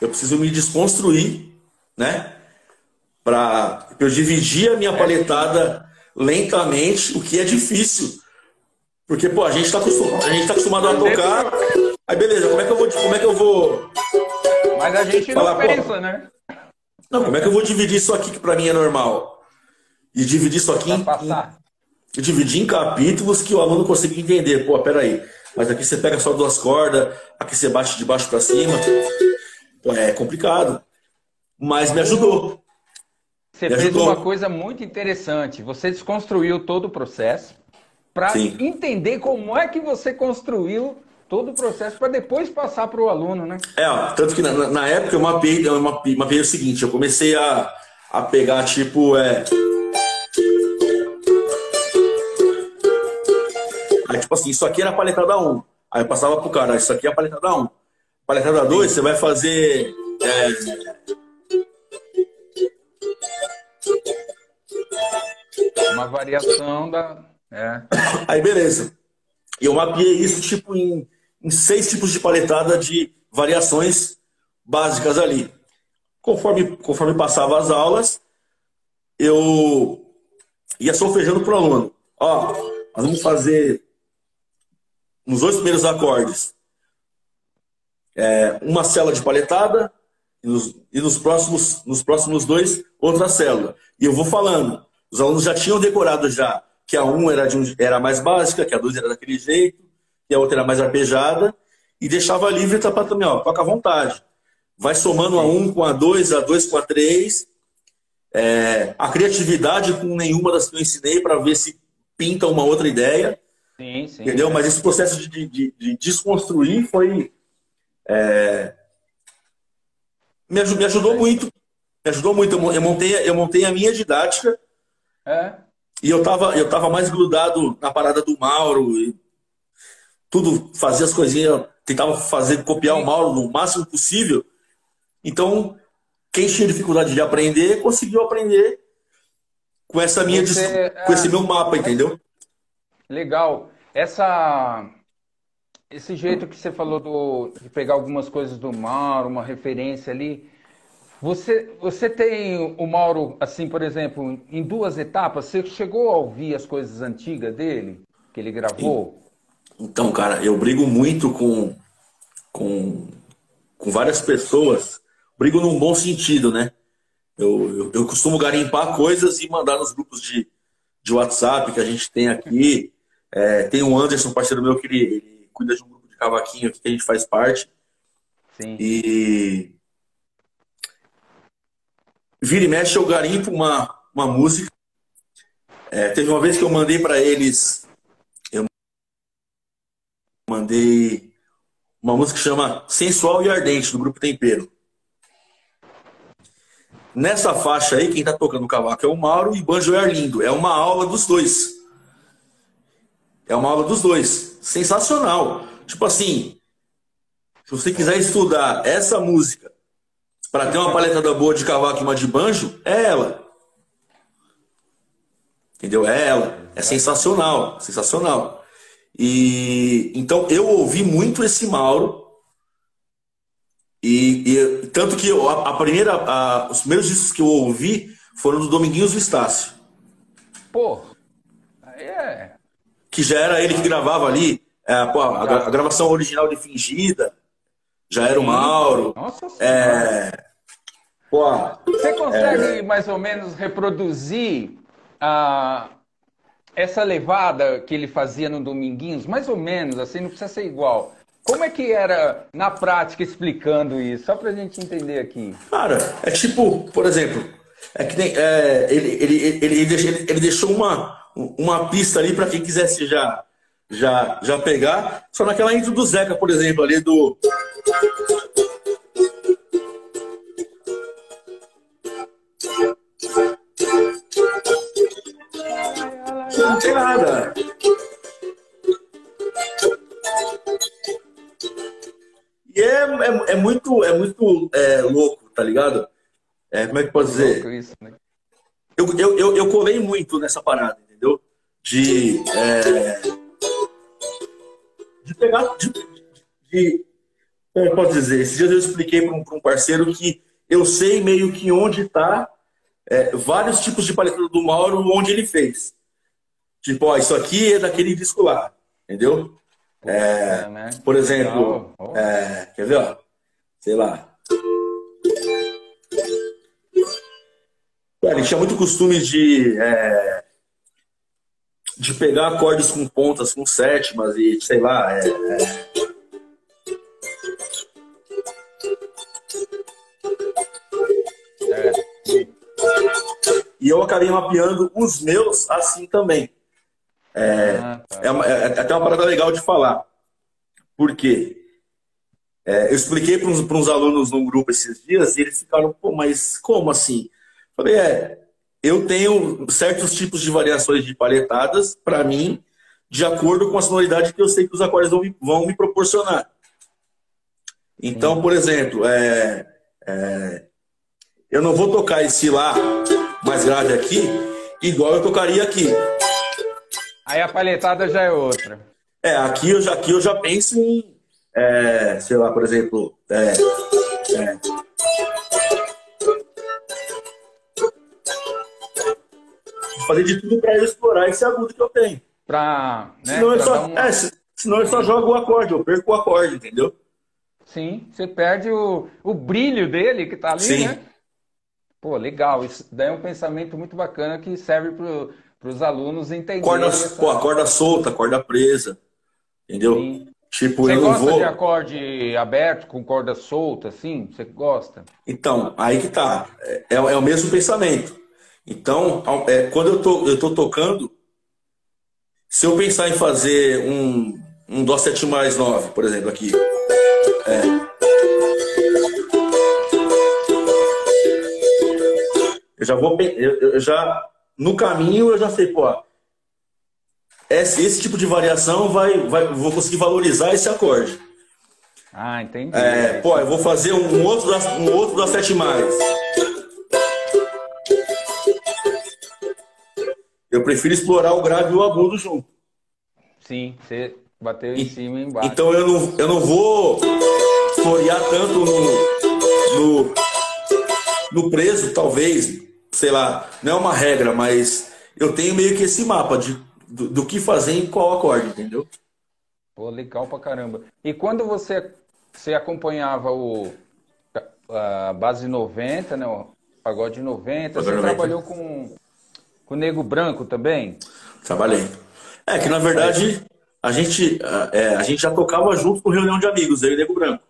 Eu preciso me desconstruir, né? Para eu dividir a minha palhetada lentamente, o que é difícil. Porque, pô, a gente está acostumado, a, gente tá acostumado a tocar. Aí, beleza, como é que eu vou. Como é que eu vou. Mas a gente falar, não pensa, né? Não, como é que eu vou dividir isso aqui que para mim é normal? E dividir isso aqui em, em, dividir em capítulos que o aluno consiga entender. Pô, peraí. Mas aqui você pega só duas cordas, aqui você bate de baixo para cima. É complicado. Mas me ajudou. Você Me fez ajudou. uma coisa muito interessante. Você desconstruiu todo o processo para entender como é que você construiu todo o processo para depois passar para o aluno, né? É, ó, tanto que na, na, época eu mapeei, eu mapeei, mapeei o seguinte, eu comecei a, a pegar tipo, é... Aí, tipo assim, isso aqui era a paletada 1. Aí eu passava pro cara, isso aqui é a paletada 1. Paletada 2, você vai fazer... É Uma variação da. É. Aí, beleza. Eu mapeei isso tipo em, em seis tipos de paletada de variações básicas ali. Conforme, conforme passava as aulas, eu ia solfejando para o aluno. Ó, nós vamos fazer nos dois primeiros acordes é, uma célula de paletada e nos, e nos, próximos, nos próximos dois outra célula. E eu vou falando. Os alunos já tinham decorado já que a 1 era, de um, era mais básica, que a 2 era daquele jeito, que a outra era mais arpejada, e deixava livre para também, ó, toca à vontade. Vai somando a 1 com a 2, a 2 com a 3. É, a criatividade com nenhuma das que eu ensinei para ver se pinta uma outra ideia. Sim, sim, entendeu? Mas esse processo de, de, de desconstruir foi. É, me, ajudou, me ajudou muito. Me ajudou muito. Eu montei, eu montei a minha didática é. E eu tava, eu tava mais grudado na parada do Mauro. E tudo, fazia as coisinhas, tentava fazer, copiar o Mauro no máximo possível. Então, quem tinha dificuldade de aprender, conseguiu aprender com essa minha Você, com esse é, meu mapa, entendeu? Legal. Essa esse jeito que você falou do, de pegar algumas coisas do Mauro, uma referência ali, você, você tem o Mauro, assim, por exemplo, em duas etapas. Você chegou a ouvir as coisas antigas dele, que ele gravou? Então, cara, eu brigo muito com, com, com várias pessoas. Brigo num bom sentido, né? Eu, eu, eu costumo garimpar coisas e mandar nos grupos de, de WhatsApp que a gente tem aqui. É, tem o Anderson, parceiro meu, que ele, ele cuida de um grupo de cavaquinho aqui que a gente faz parte. Sim. E Vira e mexe, eu garimpo uma, uma música. É, teve uma vez que eu mandei para eles. Eu mandei uma música que chama Sensual e Ardente, do grupo Tempero. Nessa faixa aí, quem tá tocando cavaco é o Mauro e banjo é Arlindo. É uma aula dos dois. É uma aula dos dois. Sensacional. Tipo assim, se você quiser estudar essa música para ter uma paletada boa de cavaco e uma de banjo, é ela. Entendeu? É ela. É sensacional. Sensacional. E então eu ouvi muito esse Mauro. E, e tanto que eu, a, a, primeira, a, os primeiros discos que eu ouvi foram do Dominguinhos do Estácio. Pô. Que já era ele que gravava ali. É, pô, a, a, gravação original de Fingida. Já era o Mauro. Nossa é... Pô, Você consegue é... mais ou menos reproduzir a, essa levada que ele fazia no Dominguinhos, mais ou menos, assim, não precisa ser igual. Como é que era na prática explicando isso? Só pra gente entender aqui. Cara, é tipo, por exemplo, é que tem, é, ele, ele, ele, ele, ele deixou uma, uma pista ali para quem quisesse já, já, já pegar. Só naquela intro do Zeca, por exemplo, ali do. Não tem nada. E é, é, é muito, é muito é, louco, tá ligado? É, como é que posso dizer? Né? eu, eu, eu, eu colei muito nessa parada? De, é, de pegar. De, de, como eu posso dizer? Esses dias eu expliquei para um, um, parceiro que eu sei meio que onde está é, vários tipos de paleta do Mauro, onde ele fez. Tipo, ó, isso aqui é daquele disco lá, entendeu? É, é, né? Por exemplo, é, quer ver, ó? Sei lá. Ele tinha muito costume de, é, de pegar acordes com pontas, com sétimas e sei lá. É, é. E eu acabei mapeando os meus assim também. É, ah, tá. é, uma, é, é, até uma parada legal de falar. Por quê? É, eu expliquei para uns, alunos num grupo esses dias e eles ficaram, pô, mas como assim? Falei, é, eu tenho certos tipos de variações de palhetadas, para mim, de acordo com a sonoridade que eu sei que os acordes vão me, vão me proporcionar. Então, por exemplo, é, é, eu não vou tocar esse lá mais grave aqui, igual eu tocaria aqui. Aí a palhetada já é outra. É, aqui eu já, aqui eu já penso em, é, sei lá, por exemplo, é, fazer de tudo para eu explorar esse agudo que eu tenho. Pra, né, senão, eu só, um... é, senão eu só jogo o acorde, eu perco o acorde, entendeu? Sim, você perde o, o brilho dele que tá ali, Sim. né? Pô, legal. Isso daí é um pensamento muito bacana que serve para os alunos entenderem. Corda, pô, corda solta, corda presa. Entendeu? Sim. Tipo, você eu gosta vou... de acorde aberto com corda solta, assim? Você gosta? Então, aí que tá. É, é o mesmo pensamento. Então, é, quando eu tô, eu tô tocando, se eu pensar em fazer um, um Dó 7 mais 9, por exemplo, aqui. É, eu já vou. Eu, eu já no caminho eu já sei, pô, esse, esse tipo de variação vai, vai, vou conseguir valorizar esse acorde. Ah, entendi. É, pô, eu vou fazer um outro da, um outro da 7 mais. Eu prefiro explorar o grave e o agudo junto. Sim, você bateu em e, cima e embaixo. Então eu não, eu não vou florear tanto no, no, no preso, talvez, sei lá, não é uma regra, mas eu tenho meio que esse mapa de, do, do que fazer em qual acorde, entendeu? Pô, legal pra caramba. E quando você, você acompanhava o a base 90, né? O pagode 90, você 90. trabalhou com, com o Nego Branco também? Trabalhei. É que na verdade a gente, é, a gente já tocava junto com reunião de amigos, eu e o Nego Branco.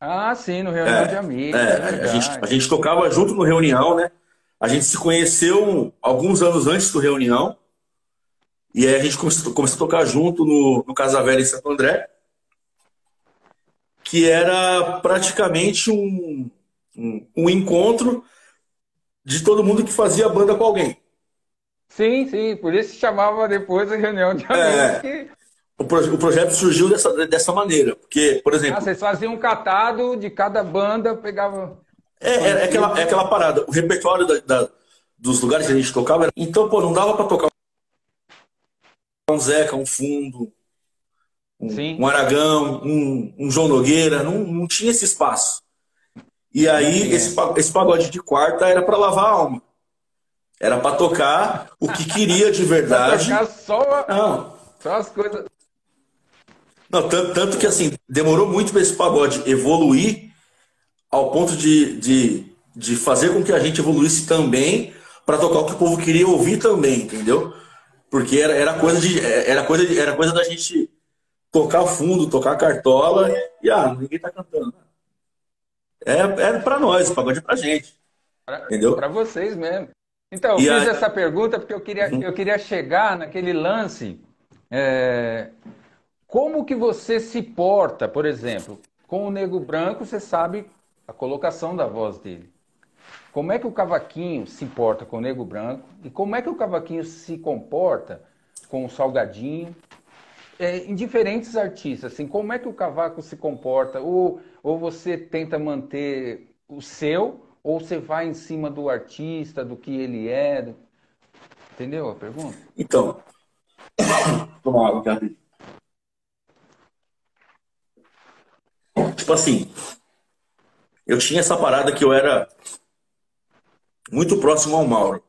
Ah, sim, no reunião é, de amigos. É, é a, gente, a gente tocava junto no reunião, né? A gente se conheceu alguns anos antes do reunião. E aí a gente começou, começou a tocar junto no, no Casa Velha em Santo André. que era praticamente um, um, um encontro de todo mundo que fazia banda com alguém. Sim, sim, por isso chamava depois a reunião de amigos. É, que... o, pro, o, projeto surgiu dessa, dessa maneira, porque, por exemplo... Ah, vocês faziam um catado de cada banda, pegava... É, é, é aquela, é aquela parada, o repertório da, da, dos lugares que a gente tocava, era... então, pô, não dava para tocar um Zeca, um Fundo, um, um Aragão, um, um, João Nogueira, não, não tinha esse espaço. E aí, esse, esse pagode de quarta era para lavar a alma. Era para tocar o que queria de verdade. tocar só, não. só as coisas. Não, tanto, tanto que assim, demorou muito para esse pagode evoluir ao ponto de, de, de fazer com que a gente evoluísse também para tocar o que o povo queria ouvir também, entendeu? Porque era, era coisa de era coisa de, era coisa da gente tocar fundo, tocar cartola e ah, ninguém tá cantando. É, é para nós, o pagode é pra gente. Pra, entendeu? Para vocês mesmo. Então, eu e fiz a... essa pergunta porque eu queria, uhum. eu queria chegar naquele lance. É, como que você se porta, por exemplo, com o Nego Branco, você sabe a colocação da voz dele. Como é que o cavaquinho se porta com o Nego Branco e como é que o cavaquinho se comporta com o Salgadinho é, em diferentes artistas? Assim, como é que o cavaco se comporta? Ou, ou você tenta manter o seu ou você vai em cima do artista, do que ele é? Entendeu a pergunta? Então, toma água, cara. Tipo assim, eu tinha essa parada que eu era muito próximo ao Mauro.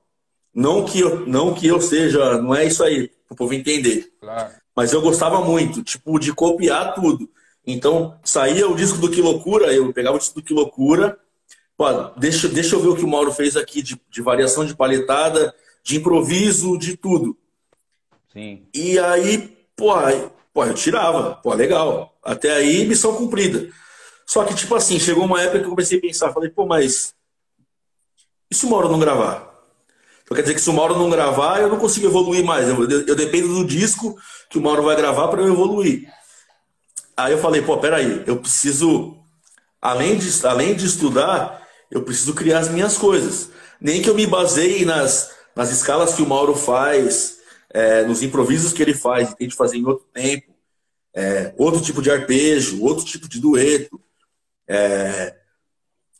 Não que eu, não que eu seja, não é isso aí, para o povo entender. Claro. Mas eu gostava muito, tipo, de copiar tudo. Então, saía o disco do Que Loucura, eu pegava o disco do Que Loucura, Pô, deixa, deixa eu ver o que o Mauro fez aqui de, de variação de paletada, de improviso, de tudo. Sim. E aí, pô, aí, pô, eu tirava. Pô, legal. Até aí, missão cumprida. Só que, tipo assim, chegou uma época que eu comecei a pensar, falei, pô, mas e se o Mauro não gravar? Então quer dizer que se o Mauro não gravar, eu não consigo evoluir mais. Eu, eu, eu dependo do disco que o Mauro vai gravar para eu evoluir. Aí eu falei, pô, peraí, eu preciso, além de, além de estudar, eu preciso criar as minhas coisas. Nem que eu me baseie nas, nas escalas que o Mauro faz, é, nos improvisos que ele faz e tente fazer em outro tempo, é, outro tipo de arpejo, outro tipo de dueto, é,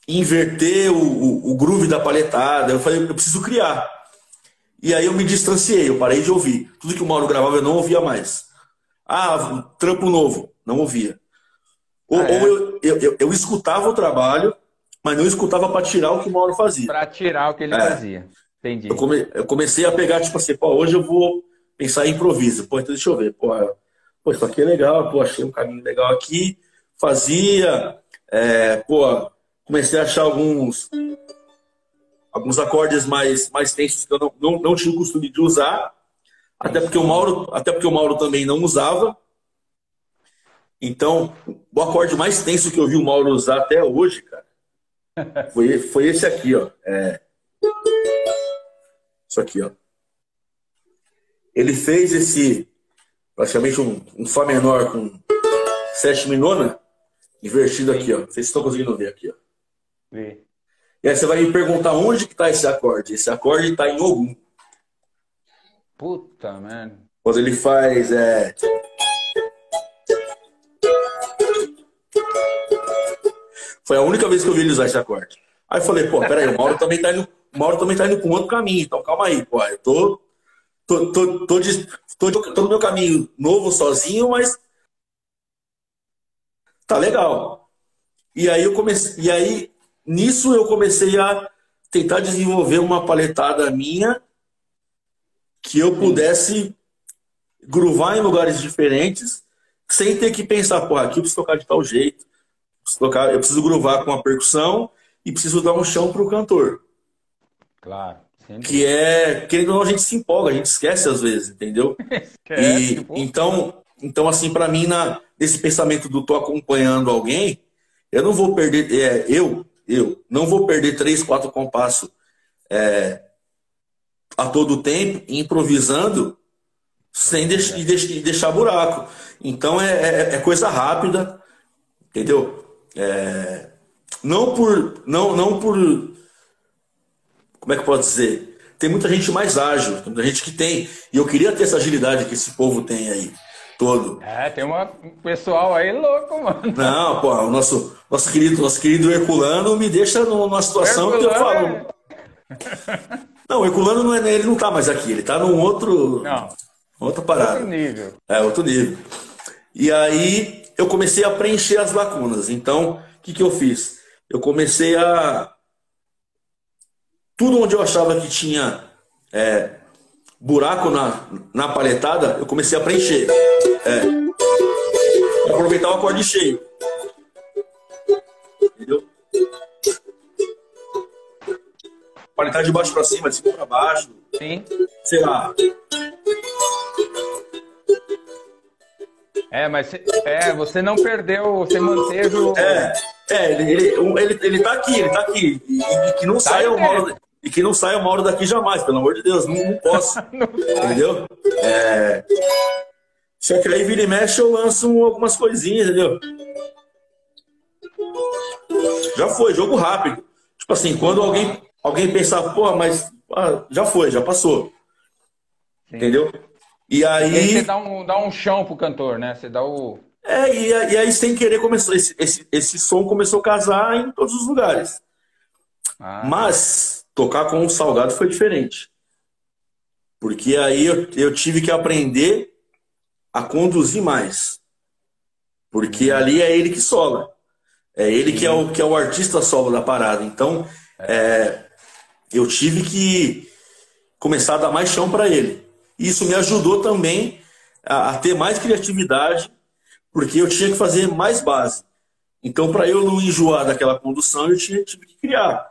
inverter o, o, o, groove da palhetada. Eu falei, eu preciso criar. E aí eu me distanciei, eu parei de ouvir. Tudo que o Mauro gravava eu não ouvia mais. Ah, trampo novo, não ouvia. Ou, ah, é? ou eu, eu, eu, eu escutava o trabalho, mas não escutava para tirar o que o Mauro fazia. Para tirar o que ele é. fazia. Entendi. Eu, come, eu, comecei a pegar, tipo assim, pô, hoje eu vou pensar em improviso. Pô, então deixa eu ver. Pô, pô isso aqui é legal, pô, achei um caminho legal aqui. Fazia, é, pô, comecei a achar alguns alguns acordes mais, mais tensos que eu não, não, não tinha o costume de usar. Até porque o Mauro, até porque o Mauro também não usava. Então, o acorde mais tenso que eu vi o Mauro usar até hoje, cara, foi, foi esse aqui, ó. É... Isso aqui, ó. Ele fez esse, praticamente um, um Fá menor com sétima e nona, invertido aqui, ó. Vocês estão conseguindo ver aqui, ó. Vê. E aí você vai me perguntar onde que está esse acorde. Esse acorde está em Ogum. Puta, mano. Quando ele faz, é... Foi a única vez que eu vi ele usar esse acorde. Aí eu falei, pô, peraí, o Mauro também tá indo, o Mauro também tá indo um outro caminho, então calma aí, pô, eu tô, tô, tô, tô, de, tô, de, tô no meu caminho novo, sozinho, mas tá legal. E aí eu comecei, e aí nisso eu comecei a tentar desenvolver uma paletada minha que eu pudesse gruvar em lugares diferentes sem ter que pensar, pô, aqui eu preciso tocar de tal jeito, tocar, eu preciso groovar com a percussão e preciso dar um chão para o cantor. Claro. Que é, querendo ou não, a gente se empolga, a gente esquece às vezes, entendeu? esquece, e, então, então, assim, para mim, na, nesse pensamento do tô acompanhando alguém, eu não vou perder, é, eu, eu não vou perder três, quatro compassos é, a todo tempo, improvisando, sem deix, deixar buraco. Então, é, é, é coisa rápida, Entendeu? É, não por. Não, não por. Como é que eu posso dizer? Tem muita gente mais ágil, tem muita gente que tem. E eu queria ter essa agilidade que esse povo tem aí. Todo. É, tem uma, um pessoal aí louco, mano. Não, pô, o nosso, nosso, querido, nosso querido Herculano me deixa numa situação Herculano que eu falo. É... Não, o Herculano não é, ele não tá mais aqui, ele tá num outro. Não. Outra parada. Outro nível. É, outro nível. E aí eu comecei a preencher as lacunas. Então, o que, que eu fiz? Eu comecei a. Tudo onde eu achava que tinha é, buraco na, na paletada, eu comecei a preencher. É, aproveitar o acorde cheio. Entendeu? Paletada de baixo para cima, de cima para baixo. Sim. Sei lá. É, mas é, você não perdeu, você manteve o. É, é ele, ele, ele, ele tá aqui, ele tá aqui. E, e que não tá saia uma hora, e que não saia uma hora daqui jamais, pelo amor de Deus, não, não posso. não entendeu? É. Só que aí vira e mexe, eu lanço algumas coisinhas, entendeu? Já foi, jogo rápido. Tipo assim, quando alguém, alguém pensar, pô, mas ah, já foi, já passou. Sim. Entendeu? E aí. E aí você dá um, dá um chão pro cantor, né? Você dá o. É, e, e aí sem querer começou. Esse, esse, esse som começou a casar em todos os lugares. Ah. Mas tocar com o salgado foi diferente. Porque aí eu, eu tive que aprender a conduzir mais. Porque ali é ele que sola. É ele que é, o, que é o artista solo da parada. Então, é, eu tive que começar a dar mais chão para ele. Isso me ajudou também a, a ter mais criatividade, porque eu tinha que fazer mais base. Então, para eu não enjoar daquela condução, eu tinha, tive que criar.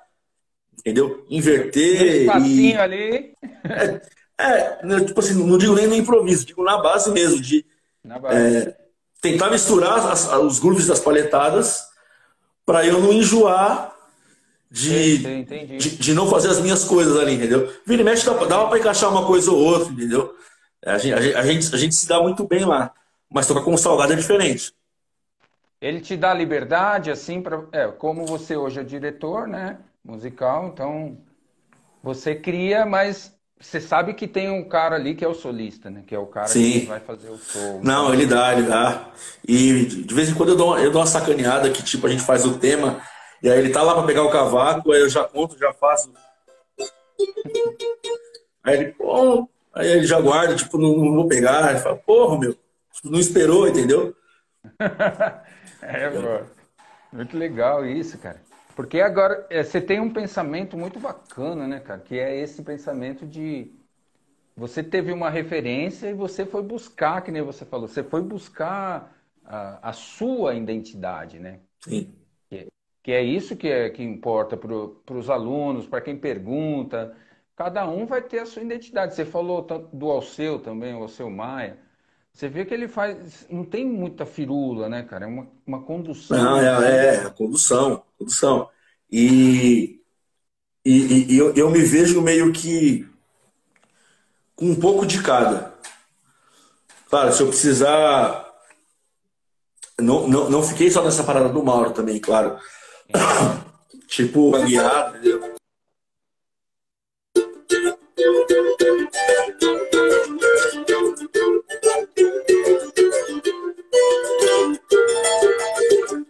Entendeu? Inverter. Um e... ali. É, é, né, tipo assim, não digo nem no improviso, digo na base mesmo, de base. É, tentar misturar as, os grooves das paletadas para eu não enjoar de, de, de, não fazer as minhas coisas ali, entendeu? Vira e mexe, dava para encaixar uma coisa ou outra, entendeu? A gente, a, gente, a gente se dá muito bem lá, mas tocar com o salgado é diferente. Ele te dá liberdade, assim, para. É, como você hoje é diretor, né? Musical, então você cria, mas você sabe que tem um cara ali que é o solista, né? Que é o cara Sim. que vai fazer o show. Não, ele dá, ele dá. E de vez em quando eu dou, eu dou uma sacaneada que, tipo, a gente faz o tema e aí ele tá lá para pegar o cavaco, aí eu já conto, já faço. Aí ele, pô, aí ele já guarda, tipo, não, não vou pegar. Ele fala, porra, meu, tipo, não esperou, entendeu? é, pô. Muito legal isso, cara. Porque agora é, você tem um pensamento muito bacana, né, cara? Que é esse pensamento de você teve uma referência e você foi buscar, que nem você falou, você foi buscar a, a sua identidade, né? Sim que é isso que, é, que importa para os alunos, para quem pergunta. Cada um vai ter a sua identidade. Você falou do Alceu também, o Alceu Maia. Você vê que ele faz. Não tem muita firula, né, cara? É uma, uma condução. Não, é, é, condução, condução. E, e, e eu, eu me vejo meio que com um pouco de cada. Claro, se eu precisar. Não, não, não fiquei só nessa parada do Mauro também, claro. tipo, guiado, entendeu?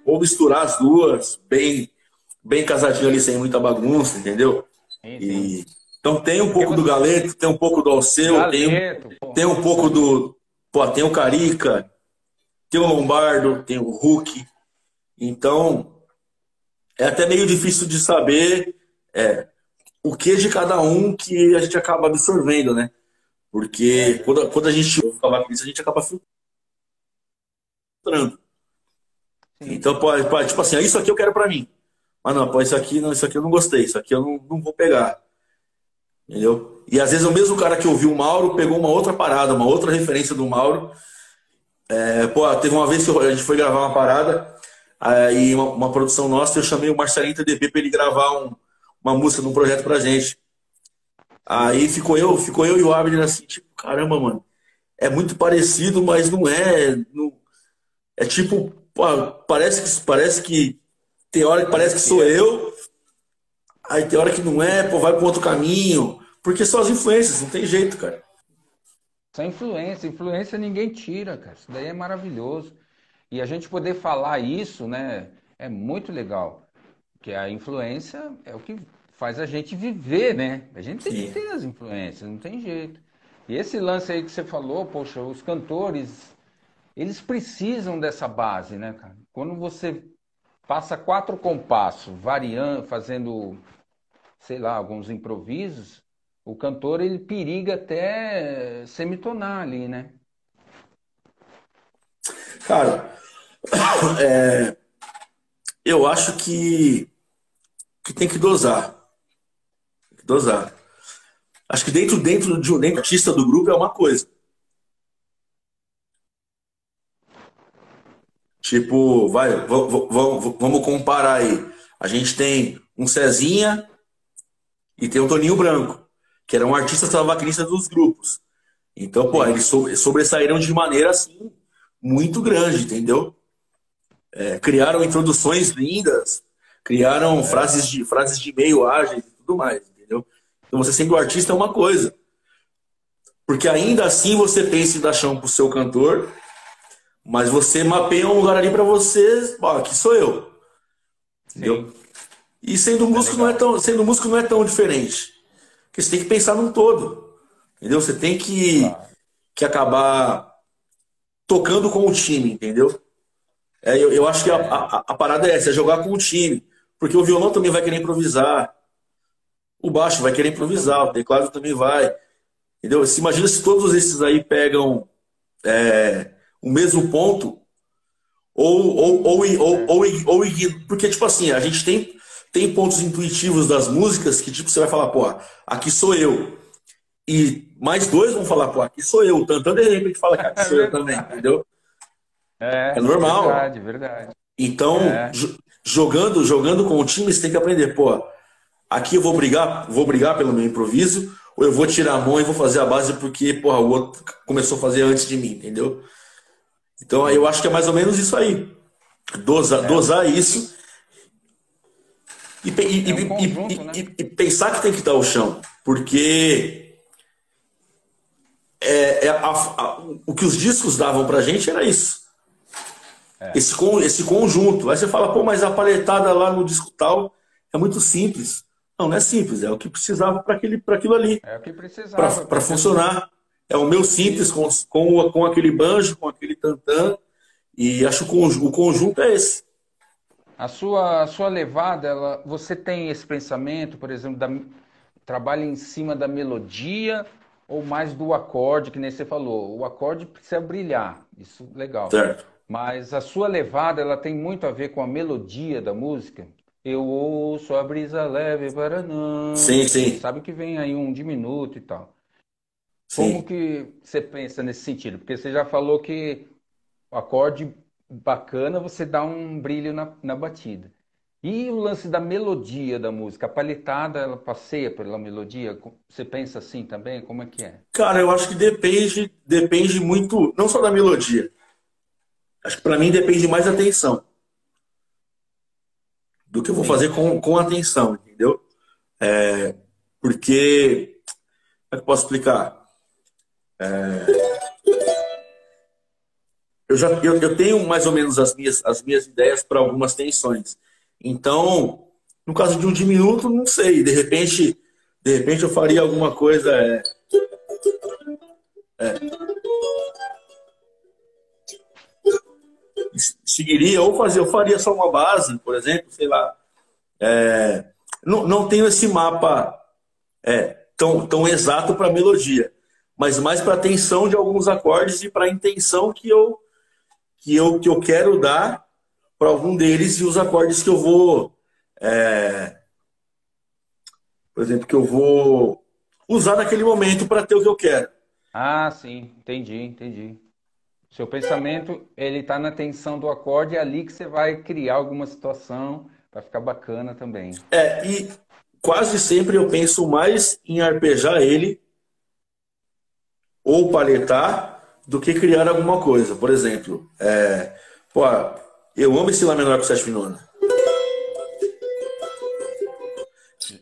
Ou misturar as duas, bem, bem casadinho ali, sem muita bagunça, entendeu? E, então tem um pouco do Galeto, tem um pouco do Alceu, tem, tem um pouco do. Pô, tem o Carica, tem o Lombardo, tem o Hulk. Então, é até meio difícil de saber é, o que de cada um que a gente acaba absorvendo, né? Porque quando, quando a gente falar com isso, a gente acaba filtrando. Então, pode, pode, tipo assim, ah, isso aqui eu quero para mim. Mas não, pô, isso aqui, não, isso aqui eu não gostei, isso aqui eu não, não vou pegar. Entendeu? E às vezes o mesmo cara que ouviu o Mauro pegou uma outra parada, uma outra referência do Mauro. É, pô, teve uma vez que a gente foi gravar uma parada Aí, uma, uma, produção nossa, eu chamei o Marcelinho TDB para ele gravar um, uma música num projeto pra gente. Aí ficou eu, ficou eu e o Abner assim, tipo, caramba, mano. É muito parecido, mas não é. Não... É tipo pô, parece que parece que tem hora que parece que sou eu, aí tem hora que não é, pô, vai para outro caminho, porque são as influências, não tem jeito, cara. Essa influência, influência ninguém tira, cara. Isso daí é maravilhoso. E a gente poder falar isso, né, é muito legal. Porque a influência é o que faz a gente viver, né? A gente tem Sim. que ter as influências, não tem jeito. E esse lance aí que você falou, poxa, os cantores, eles precisam dessa base, né, cara? Quando você passa quatro compassos, variando, fazendo, sei lá, alguns improvisos, o cantor ele periga até semitonar ali, né? Cara, é, eu acho que, que tem que dosar. Tem que dosar. Acho que dentro, dentro de um dentro artista do grupo é uma coisa. Tipo, vai, vamos comparar aí. A gente tem um Cezinha e tem um Toninho Branco que eram artistas salvacrista dos grupos. Então, pô, eles sobressaíram de maneira assim muito grande, entendeu? É, criaram introduções lindas, criaram é. frases de frases de meio ágeis e tudo mais, entendeu? Então você sendo artista é uma coisa. Porque ainda assim você pensa em dar chão pro seu cantor, mas você mapeia um lugar ali para você, ó, aqui sou eu. Entendeu? Sim. E sendo músico é não é tão, sendo músico não é tão diferente. Porque você tem que pensar num todo. Entendeu? Você tem que, que acabar tocando com o time, entendeu? É, eu, eu acho que a, a, a, parada é essa, é jogar com o time. Porque o violão também vai querer improvisar. O baixo vai querer improvisar, o teclado também vai. Entendeu? Se imagina se todos esses aí pegam é, o mesmo ponto, ou, ou, ou, ou, ou, ou, porque, tipo assim, a gente tem tem pontos intuitivos das músicas que, tipo, você vai falar, pô, aqui sou eu. E mais dois vão falar, pô, aqui sou eu. Tanto de repente fala que aqui sou eu também, entendeu? É, é normal. Verdade, verdade. Então, é. jogando, jogando com o time, você tem que aprender, pô, aqui eu vou brigar, vou brigar pelo meu improviso, ou eu vou tirar a mão e vou fazer a base porque, porra, o outro começou a fazer antes de mim, entendeu? Então, aí eu acho que é mais ou menos isso aí. Dosar, é. dosar isso e, e, é um conjunto, né? e, pensar que tem que dar o chão, porque é, é a, a, o que os discos davam pra gente era isso. É. Esse, esse conjunto. Aí você fala, pô, mas a paletada lá no disco tal é muito simples. Não, não é simples, é o que precisava para aquilo ali. É o que precisava. Para funcionar. É o meu simples com, com, com aquele banjo, com aquele tantã. E acho que o conjunto é esse. A sua, a sua levada, ela, você tem esse pensamento, por exemplo, da, trabalha em cima da melodia ou mais do acorde, que nem você falou. O acorde precisa brilhar, isso legal. Certo. Mas a sua levada, ela tem muito a ver com a melodia da música. Eu ouço a brisa leve para não. Sim, sim. Sabe que vem aí um diminuto e tal. Sim. Como que você pensa nesse sentido? Porque você já falou que o acorde bacana você dá um brilho na, na batida. E o lance da melodia da música, a paletada, ela passeia pela melodia? Você pensa assim também? Como é que é? Cara, eu acho que depende, depende muito, não só da melodia. Acho que para mim depende mais da atenção. Do que eu vou Sim. fazer com, com atenção, entendeu? É, porque, como é que eu posso explicar? É, eu já eu, eu tenho mais ou menos as minhas, as minhas ideias para algumas tensões. Então, no caso de um diminuto, não sei. De repente, de repente eu faria alguma coisa. É, é, seguiria ou fazer, eu faria só uma base, por exemplo, sei lá. É, não, não tenho esse mapa é, tão, tão exato para melodia, mas mais para a tensão de alguns acordes e para a intenção que eu que eu, que eu quero dar para algum deles e os acordes que eu vou. É, por exemplo, que eu vou usar naquele momento para ter o que eu quero. Ah, sim, entendi, entendi. Seu pensamento ele está na tensão do acorde, é ali que você vai criar alguma situação para ficar bacana também. É, e quase sempre eu penso mais em arpejar ele ou paletar do que criar alguma coisa. Por exemplo, é, pô, Eu amo esse Lá menor com sétima nona.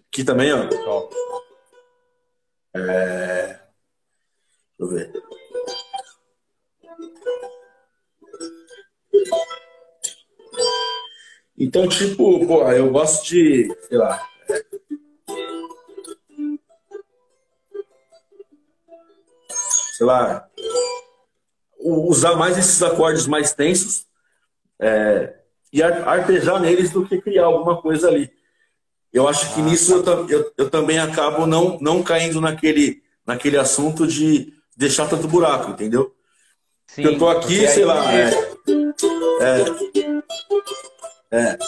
Aqui também, ó. É... Deixa eu ver. Então, tipo, pô, eu gosto de, sei lá. Sei lá. Usar mais esses acordes mais tensos é, e arpejar neles do que criar alguma coisa ali. Eu acho que ah, nisso tá. eu, eu, eu, também acabo não, não caindo naquele, naquele assunto de deixar tanto buraco, entendeu? Sim, eu tô aqui, sei lá. É, é, é.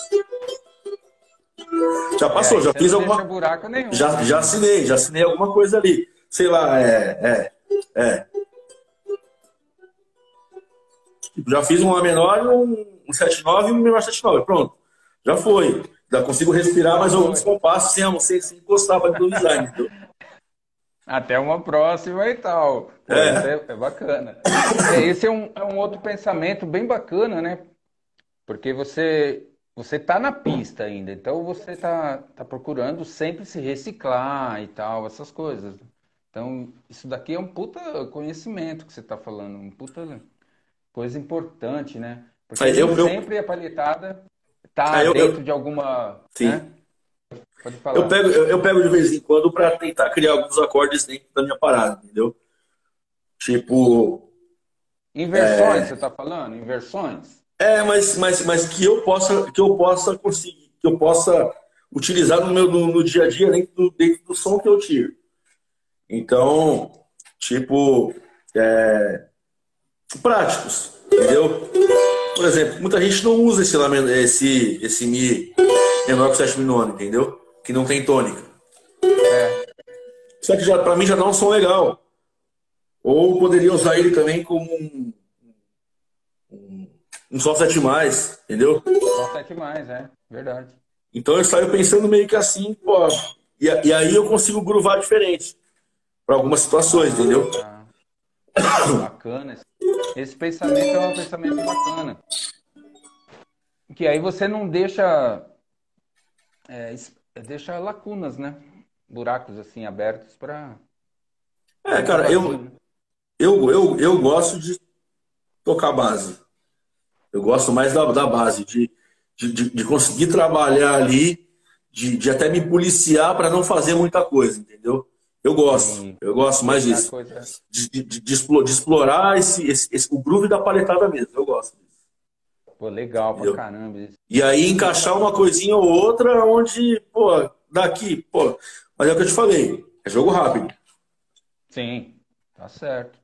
Já passou, já fiz alguma. Buraco nenhum, já, já assinei, já assinei alguma coisa ali. Sei lá, é. é, é. Já fiz um A menor, um, um 7,9 e um menor 7,9. Pronto. Já foi. Já consigo respirar mais alguns compassos sem, sem, sem encostar para o design. Até uma próxima e tal. Pô, é. É, é. bacana. É, esse é um, é um outro pensamento bem bacana, né? Porque você você está na pista ainda, então você está tá procurando sempre se reciclar e tal, essas coisas. Então, isso daqui é um puta conhecimento que você está falando, um puta coisa importante, né? Porque eu, eu, sempre a palhetada está dentro eu, de alguma. Sim. Né? Pode falar. Eu pego, eu, eu pego de vez em quando para tentar criar alguns acordes dentro da minha parada, entendeu? Tipo. Inversões, é... você está falando? Inversões? É, mas, mas, mas que eu possa, que eu possa conseguir, que eu possa utilizar no meu no, no dia a dia dentro do, dentro do som que eu tiro. Então, tipo, é, práticos, entendeu? Por exemplo, muita gente não usa esse, esse, esse Mi menor que o sétimo nono, entendeu? Que não tem tônica. É. Só que já, pra mim já dá um som legal. Ou poderia usar ele também como um, um, um Sol 7 mais, entendeu? Sol 7 mais, é, verdade. Então eu saio pensando meio que assim, pô. E, e aí eu consigo groovar diferente. Para algumas situações, ah, entendeu? Tá. Bacana. Esse pensamento é um pensamento bacana. Que aí você não deixa. É, deixa lacunas, né? Buracos assim abertos para. É, cara, eu, eu, eu, eu gosto de tocar base. Eu gosto mais da, da base, de, de, de conseguir trabalhar ali, de, de até me policiar para não fazer muita coisa, entendeu? Eu gosto, Sim. eu gosto mais disso. De, de, de, explorar esse, esse, esse, o groove da paletada mesmo, eu gosto disso. Pô, legal pra caramba isso. E aí encaixar uma coisinha ou outra onde, pô, daqui, pô. Mas é o que eu te falei, é jogo rápido. Sim, tá certo.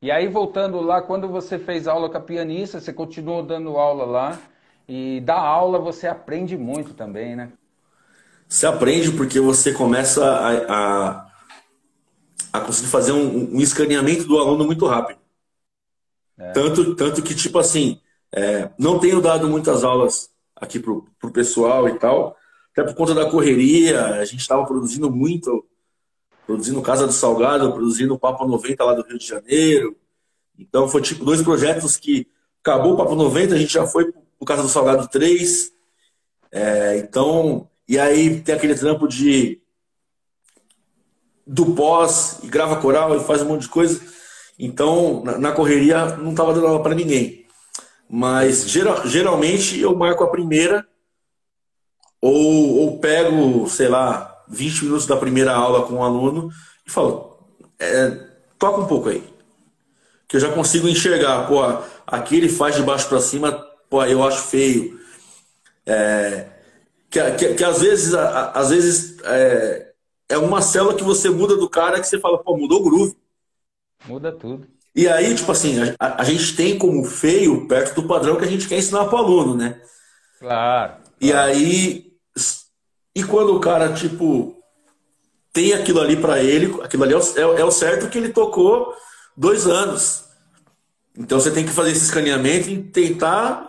E aí, voltando lá, quando você fez aula com a pianista, você continuou dando aula lá. E da aula você aprende muito também, né? Você aprende porque você começa a, a a conseguir fazer um, um escaneamento do aluno muito rápido. É. Tanto, tanto que, tipo assim, é, não tenho dado muitas aulas aqui pro, pro pessoal e tal, até por conta da correria, a gente estava produzindo muito, produzindo Casa do Salgado, produzindo Papo 90 lá do Rio de Janeiro. Então foi tipo dois projetos que acabou o Papo 90, a gente já foi pro Casa do Salgado 3. É, então, e aí tem aquele trampo de do pós, e grava coral, e faz um monte de coisa. Então, na, na correria, não estava dando aula para ninguém. Mas geral, geralmente eu marco a primeira, ou, ou pego, sei lá, 20 minutos da primeira aula com um aluno e falo, é, toca um pouco aí. Que eu já consigo enxergar, pô, aqui ele faz de baixo para cima, pô, eu acho feio. É, que, que, que, às vezes, às vezes é, é uma célula que você muda do cara que você fala, pô, mudou o groove. Muda tudo. E aí, tipo assim, a, a gente tem como feio perto do padrão que a gente quer ensinar para o aluno, né? Claro. E aí, e quando o cara, tipo, tem aquilo ali para ele, aquilo ali é o, é, é o, certo que ele tocou dois anos. Então você tem que fazer esse escaneamento e tentar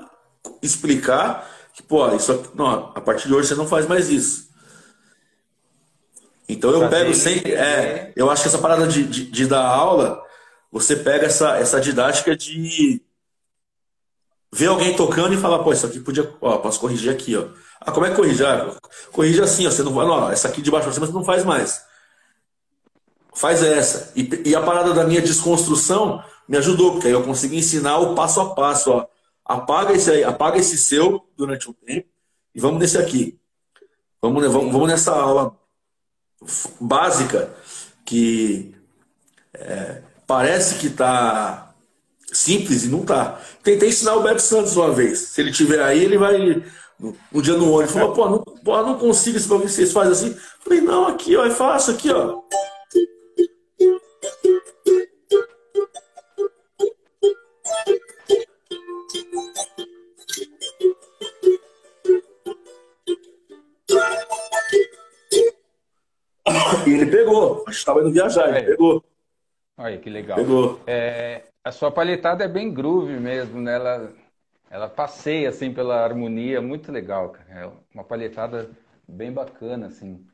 explicar que, pô, isso, não, a partir de hoje você não faz mais isso. Então eu pego sempre. É, eu acho que essa parada de, de, de, dar aula, você pega essa, essa didática de ver alguém tocando e falar, pô, isso aqui podia. Ó, posso corrigir aqui, ó. Ah, como é que corrige? Ah, corrige assim, ó. Você não vai. Não, essa aqui de baixo pra cima você não faz mais. Faz essa. E, e a parada da minha desconstrução me ajudou, porque aí eu consegui ensinar o passo a passo, ó. Apaga esse aí, apaga esse seu durante um tempo e vamos nesse aqui. Vamos, vamos, vamos nessa aula básica que é, parece que tá simples e não tá. Tentei ensinar o Beto Santos uma vez. Se ele tiver aí, ele vai um dia no ônibus falou, pô, não, pô, não consigo esse bagulho vocês fazem assim. Falei, não, aqui, ó, é fácil, aqui, ó. Pegou. A gente estava indo viajar, ele pegou. Olha que legal. Pegou. É, a sua palhetada é bem groove mesmo, né? Ela, ela passeia assim pela harmonia, muito legal, cara. É uma palhetada bem bacana, assim.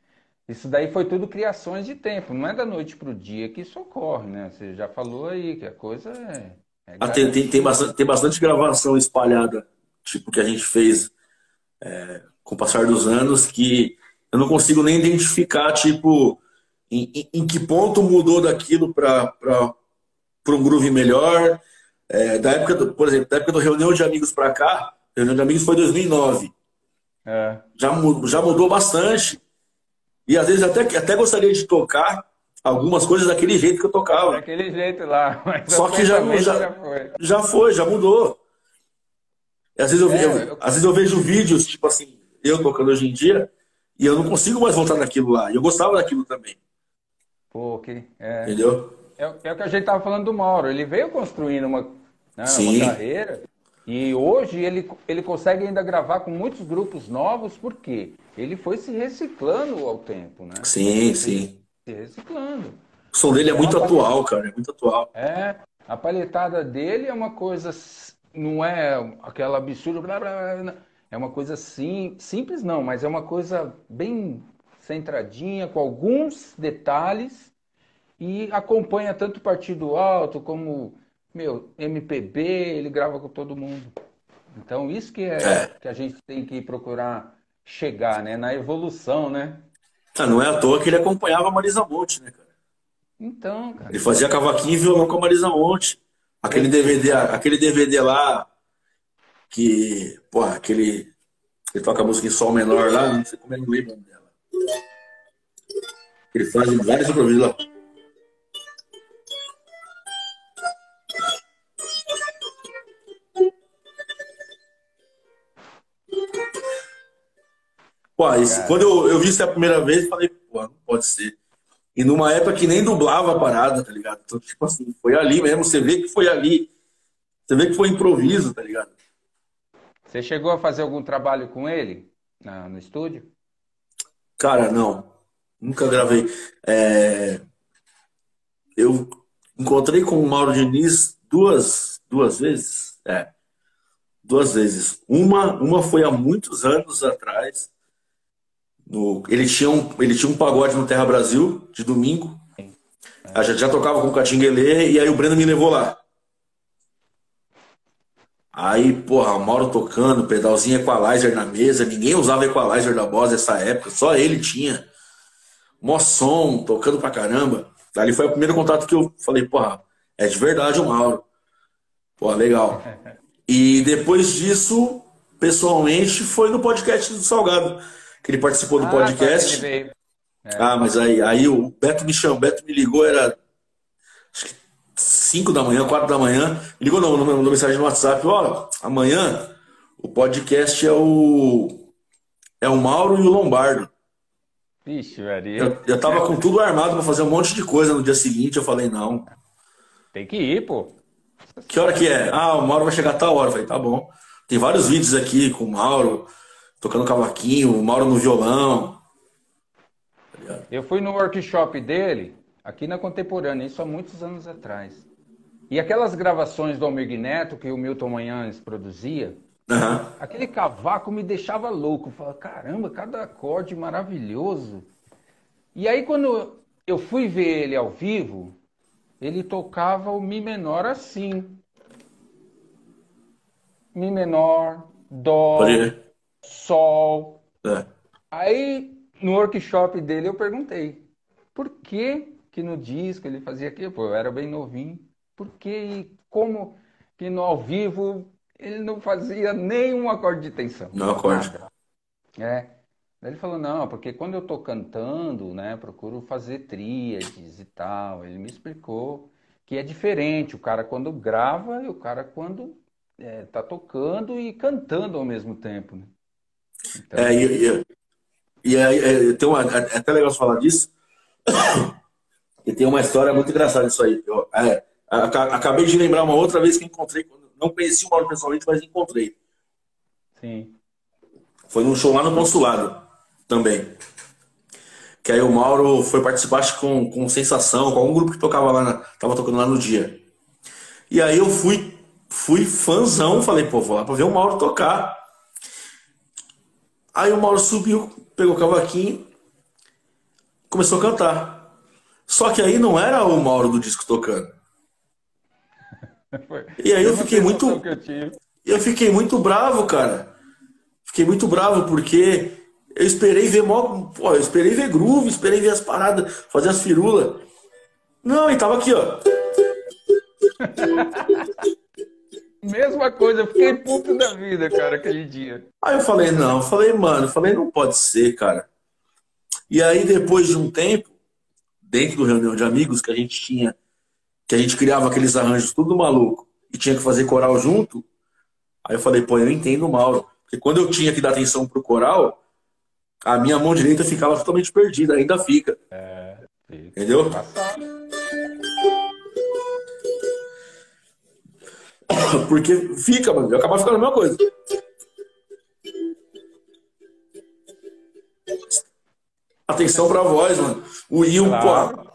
Isso daí foi tudo criações de tempo, não é da noite para o dia que isso ocorre, né? Você já falou aí que a coisa é. é ah, tem, tem, tem, bastante, tem bastante gravação espalhada, tipo, que a gente fez é, com o passar dos anos, que eu não consigo nem identificar, tipo, em, em, em que ponto mudou daquilo para um groove melhor. É, da época, do, por exemplo, da época do Reunião de Amigos para cá, Reunião de Amigos foi 2009. É. Já, já mudou bastante. E às vezes até, até gostaria de tocar algumas coisas daquele jeito que eu tocava. Daquele jeito lá. Só que já, já, já, foi. já foi, já mudou. E às vezes eu, é, eu, eu, às vezes eu vejo vídeos, tipo assim, eu tocando hoje em dia, e eu não consigo mais voltar naquilo lá. E eu gostava daquilo também. Pô, que. É... Entendeu? É, é, o que a gente tava falando do Mauro. Ele veio construindo uma, né, uma carreira. E hoje ele, ele consegue ainda gravar com muitos grupos novos, por quê? Ele foi se reciclando ao tempo, né? Sim, sim. Se reciclando. O som dele é muito então, atual, cara, é muito atual. É, a palhetada dele é uma coisa, não é aquela absurda, blá, blá, blá, é uma coisa sim, simples não, mas é uma coisa bem centradinha, com alguns detalhes, e acompanha tanto o Partido Alto como meu, MPB, ele grava com todo mundo. Então, isso que é, é, que a gente tem que procurar chegar, né? Na evolução, né? Ah, não é à toa que ele acompanhava a Marisa Monte, né, cara? Então, cara. Ele fazia cavaquinho e violão com a Marisa Monte. Aquele DVD, aquele DVD lá que, porra, aquele ele toca a música em sol menor lá, não sei como é que lembra dela. Ele faz vários improvisos lá. Pô, isso, quando eu, eu vi isso a primeira vez, falei, pô, não pode ser. E numa época que nem dublava a parada, tá ligado? Então, tipo assim, foi ali mesmo, você vê que foi ali. Você vê que foi improviso, tá ligado? Você chegou a fazer algum trabalho com ele na, no estúdio? Cara, não. Nunca gravei. É... Eu encontrei com o Mauro Diniz duas, duas vezes. É. Duas vezes. Uma, uma foi há muitos anos atrás no, ele, tinha um, ele tinha um pagode no Terra Brasil, de domingo. É. Já, já tocava com o Catinguelê e aí o Breno me levou lá. Aí, porra, Mauro tocando, pedalzinho equalizer na mesa. Ninguém usava equalizer da Boss nessa época, só ele tinha. Mó som, tocando pra caramba. Ali foi o primeiro contato que eu falei, porra, é de verdade o Mauro. Porra, legal. E depois disso, pessoalmente, foi no podcast do Salgado que ele participou do ah, podcast. Tá, é. Ah, mas aí, aí o Beto me chamou, o Beto me ligou, era acho que 5 da manhã, 4 da manhã. Me ligou, não, mandou mensagem no WhatsApp: olha, amanhã o podcast é o. É o Mauro e o Lombardo. Vixe, velho. Eu, eu tava com tudo armado para fazer um monte de coisa no dia seguinte. Eu falei, não. Tem que ir, pô. Que hora que é? Ah, o Mauro vai chegar a tal hora. Eu falei, tá bom. Tem vários vídeos aqui com o Mauro tocando cavaquinho, o Mauro no violão. Eu fui no workshop dele, aqui na Contemporânea, isso há muitos anos atrás. E aquelas gravações do Almir Neto que o Milton Manhães produzia, uhum. aquele cavaco me deixava louco. Eu falava, caramba, cada acorde maravilhoso. E aí quando eu fui ver ele ao vivo, ele tocava o Mi menor assim. Mi menor, Dó, Sol. É. Aí, no workshop dele, eu perguntei por que que no disco ele fazia aquilo? Pô, eu era bem novinho. Por que e como que no ao vivo ele não fazia nenhum acorde de tensão? Não acorde. É. Daí ele falou, não, porque quando eu tô cantando, né, procuro fazer tríades e tal. Ele me explicou que é diferente o cara quando grava e o cara quando é, tá tocando e cantando ao mesmo tempo. Né? Então... É, e, e, e é, é, tem uma, é até legal falar disso, e tem uma história muito engraçada isso aí. Eu, é, acabei de lembrar uma outra vez que encontrei, não conheci o Mauro pessoalmente, mas encontrei. Sim. Foi num show lá no consulado também. Que aí o Mauro foi participar com, com Sensação, com algum grupo que tocava lá, na, tava tocando lá no dia. E aí eu fui, fui fãzão, falei, pô, vou lá pra ver o Mauro tocar. Aí o Mauro subiu, pegou o cavaquinho, começou a cantar. Só que aí não era o Mauro do disco tocando. E aí eu fiquei muito. Eu fiquei muito bravo, cara. Fiquei muito bravo porque eu esperei ver mó, pô, eu esperei ver groove, esperei ver as paradas, fazer as firulas. Não, e tava aqui, ó. Mesma coisa, eu fiquei puto da vida, cara, aquele dia. Aí eu falei, não, eu falei, mano, eu falei, não pode ser, cara. E aí, depois de um tempo, dentro do reunião de amigos que a gente tinha, que a gente criava aqueles arranjos tudo maluco e tinha que fazer coral junto, aí eu falei, pô, eu entendo o Mauro. Porque quando eu tinha que dar atenção pro coral, a minha mão direita ficava totalmente perdida, ainda fica. É, fica. Entendeu? Porque fica, mano, acaba ficando a mesma coisa. Atenção pra voz, mano. O Will, claro. pô,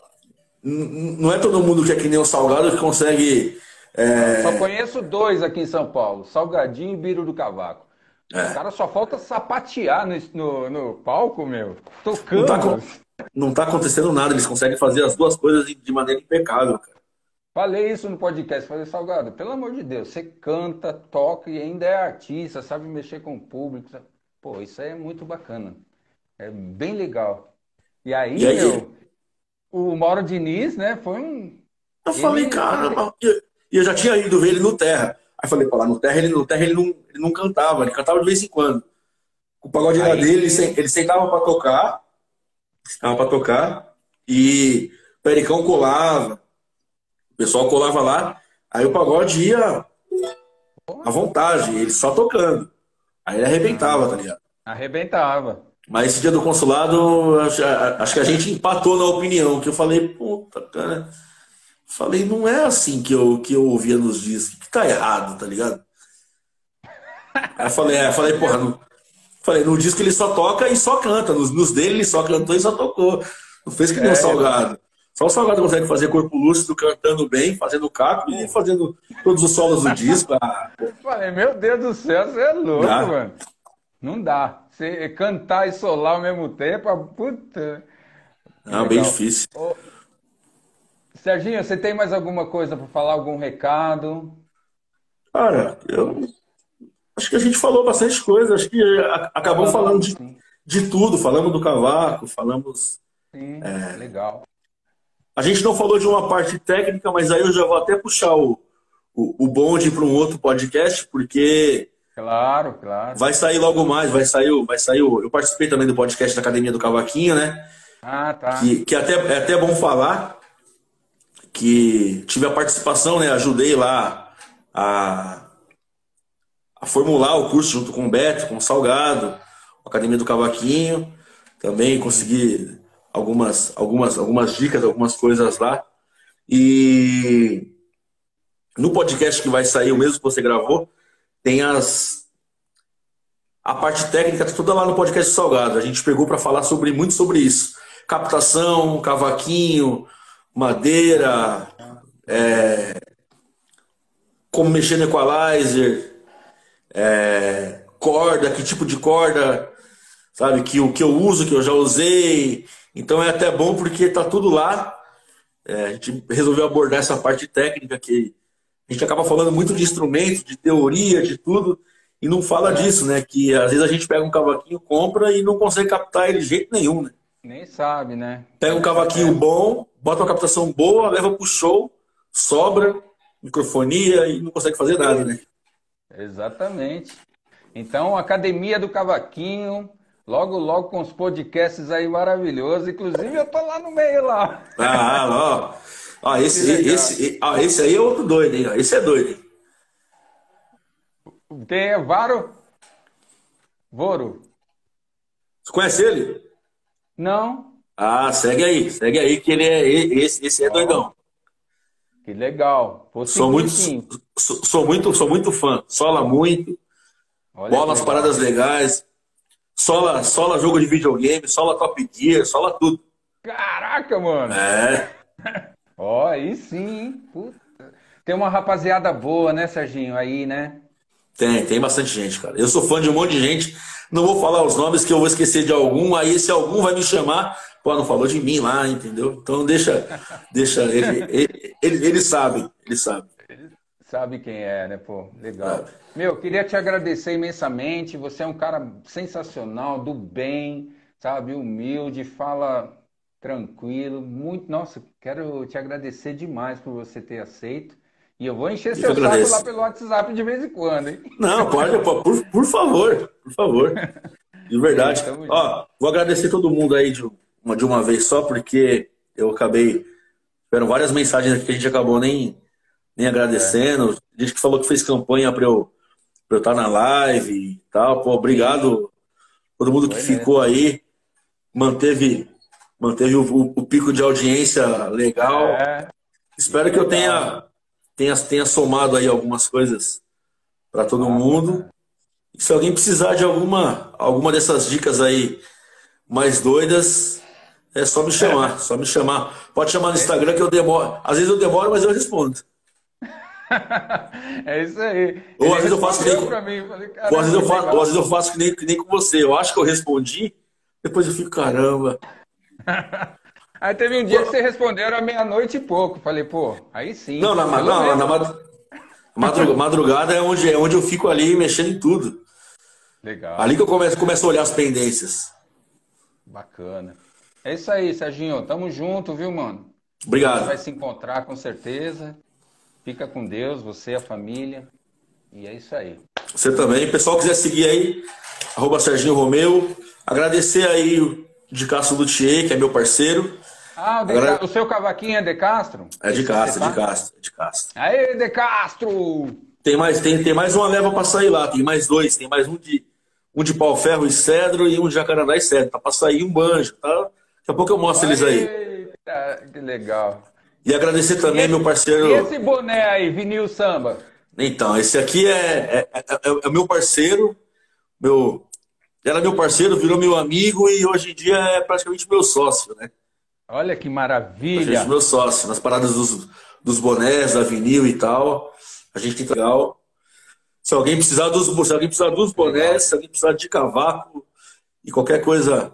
não é todo mundo que é que nem o Salgado que consegue. É... Só conheço dois aqui em São Paulo: Salgadinho e Biro do Cavaco. É. O cara só falta sapatear no, no, no palco, meu. Tocando. Não tá, não tá, acontecendo nada, eles conseguem fazer as duas coisas de maneira impecável, cara. Falei isso no podcast, falei, Salgado, pelo amor de Deus, você canta, toca e ainda é artista, sabe mexer com o público. Sabe? Pô, isso aí é muito bacana. É bem legal. E aí, e aí? meu, o Mauro Diniz, né, foi um. Eu falei, caramba, e eu já tinha ido ver ele no Terra. Aí falei, pô, lá no Terra, ele, no terra ele, não, ele não cantava, ele cantava de vez em quando. O pagode era dele, ele, ele sentava para tocar, sentava para tocar, e o Pericão colava, o pessoal colava lá, aí o pagode ia à vontade, ele só tocando. Aí ele arrebentava, tá ligado? Arrebentava. Mas esse dia do consulado, acho, acho que a gente empatou na opinião, que eu falei, puta, cara. Falei, não é assim que eu, que eu ouvia nos discos, que tá errado, tá ligado? Aí falei, é, falei, porra, no, falei, no disco ele só toca e só canta, nos, nos dele ele só cantou e só tocou. Não fez que nem é, o Salgado. Só o Salgado consegue fazer corpo lúcido, cantando bem, fazendo caco e fazendo todos os solos do disco. Ah, falei, meu Deus do céu, você é louco, dá. mano. Não dá. Você cantar e solar ao mesmo tempo, puta. Não, bem difícil. Ô, Serginho, você tem mais alguma coisa para falar, algum recado? Cara, eu acho que a gente falou bastante coisa, acho que acabou falando de, de tudo, falamos do cavaco, falamos. Sim, é... legal. A gente não falou de uma parte técnica, mas aí eu já vou até puxar o, o, o bonde para um outro podcast, porque. Claro, claro. Vai sair logo mais, vai sair, vai sair. Eu participei também do podcast da Academia do Cavaquinho, né? Ah, tá. Que, que até, é até bom falar, que tive a participação, né? Ajudei lá a, a formular o curso junto com o Beto, com o Salgado, a Academia do Cavaquinho. Também consegui algumas, algumas, algumas dicas, algumas coisas lá. E no podcast que vai sair, o mesmo que você gravou, tem as. A parte técnica tá toda lá no podcast Salgado. A gente pegou para falar sobre muito sobre isso. Captação, cavaquinho, madeira, é, como mexer no equalizer, é, corda, que tipo de corda, sabe, que o que eu uso, que eu já usei. Então é até bom porque tá tudo lá. É, a gente resolveu abordar essa parte técnica que a gente acaba falando muito de instrumento, de teoria, de tudo, e não fala disso, né? Que às vezes a gente pega um cavaquinho, compra e não consegue captar ele de jeito nenhum, né? Nem sabe, né? Pega um cavaquinho bom, bota uma captação boa, leva pro show, sobra, microfonia e não consegue fazer nada, né? Exatamente. Então, Academia do Cavaquinho, logo, logo com os podcasts aí maravilhosos. Inclusive, eu tô lá no meio lá. Ah, ó. Ó esse, esse, ó, esse aí é outro doido, hein? Esse é doido, hein? Tem Varo? Voro. Você conhece ele? Não. Ah, segue aí, segue aí que ele é esse, esse é doidão. Que legal. sou muito, sou, sou, muito, sou muito fã. Sola muito. Olha bola nas paradas legais. Sola, sola jogo de videogame, sola Top Gear, sola tudo. Caraca, mano. É. Ó, oh, aí sim. Puta. Tem uma rapaziada boa, né, Serginho? Aí, né? Tem, tem bastante gente, cara. Eu sou fã de um monte de gente. Não vou falar os nomes que eu vou esquecer de algum. Aí esse algum vai me chamar. Pô, não falou de mim lá, entendeu? Então deixa, deixa ele, ele, ele, ele sabe, ele sabe. Ele sabe quem é, né, pô? Legal. É. Meu, queria te agradecer imensamente. Você é um cara sensacional, do bem, sabe? Humilde, fala tranquilo. Muito, nossa, quero te agradecer demais por você ter aceito. E eu vou encher eu seu agradeço. saco lá pelo WhatsApp de vez em quando, hein? Não, pode, por, por favor, por favor. De verdade. Ó, vou agradecer todo mundo aí de uma, de uma vez só, porque eu acabei. Tiveram várias mensagens aqui que a gente acabou nem, nem agradecendo. É. Gente que falou que fez campanha para eu, pra eu estar na live e tal. Pô, obrigado todo mundo que Foi ficou aí. Manteve, manteve o, o, o, pico de audiência legal. É. Espero que eu tenha, tenha, tenha somado aí algumas coisas para todo ah, mundo. E se alguém precisar de alguma, alguma dessas dicas aí mais doidas, é só me chamar, só me chamar. Pode chamar no Instagram que eu demoro. Às vezes eu demoro, mas eu respondo. é isso aí. Ou às vezes eu faço que nem, mim, falei, ou às vezes eu faço, ou às vezes eu faço que nem, que nem com você. Eu acho que eu respondi, depois eu fico, caramba. Aí teve um dia que você respondeu, era meia-noite e pouco. Falei, pô, aí sim. Não, na, não, na madrugada, madrugada é onde, é onde eu fico ali mexendo em tudo. Legal. Ali que eu começo, começo a olhar as pendências. Bacana. É isso aí, Serginho. Tamo junto, viu, mano? Obrigado. Gente vai se encontrar com certeza. Fica com Deus, você, a família. E é isso aí. Você também. Pessoal quiser seguir aí, arroba Serginho Romeu. Agradecer aí de Castro Luthier, que é meu parceiro. Ah, o, de... Agra... o seu cavaquinho é de Castro? É de Castro, de Castro, é de Castro. Aê, de Castro! Tem mais, tem, tem mais uma leva para sair lá, tem mais dois, tem mais um de um de pau-ferro e cedro e um de jacarandá e cedro. Tá para sair um banjo, tá? Daqui a pouco eu mostro eles aí. Eita, que legal. E agradecer também esse, meu parceiro. E esse boné aí, vinil samba? Então, esse aqui é, é, é, é, é meu parceiro, meu, era meu parceiro, virou meu amigo e hoje em dia é praticamente meu sócio, né? Olha que maravilha! meu sócio, nas paradas dos, dos bonés, da vinil e tal. A gente tem legal. Se alguém precisar dos, se alguém precisar dos bonés, se alguém precisar de cavaco e qualquer coisa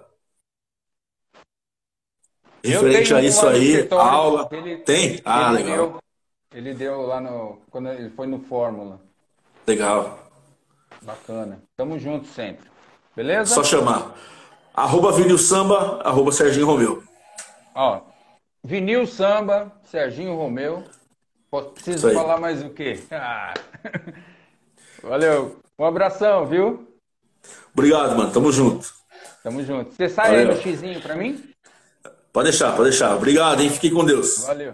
referente a isso aí, aula. Ele, tem? Ah, ele legal. Deu, ele deu lá no. Quando ele foi no Fórmula. Legal. Bacana. Tamo junto sempre. Beleza? Só chamar. Arroba Vinil Samba, arroba Serginho Romeu. Ó, Vinil Samba, Serginho Romeu. Preciso falar mais o quê? Ah. Valeu. Um abração, viu? Obrigado, mano. Tamo junto. Tamo junto. Você sai Valeu. aí no xizinho pra mim? Pode deixar, pode deixar. Obrigado, hein? Fique com Deus. Valeu.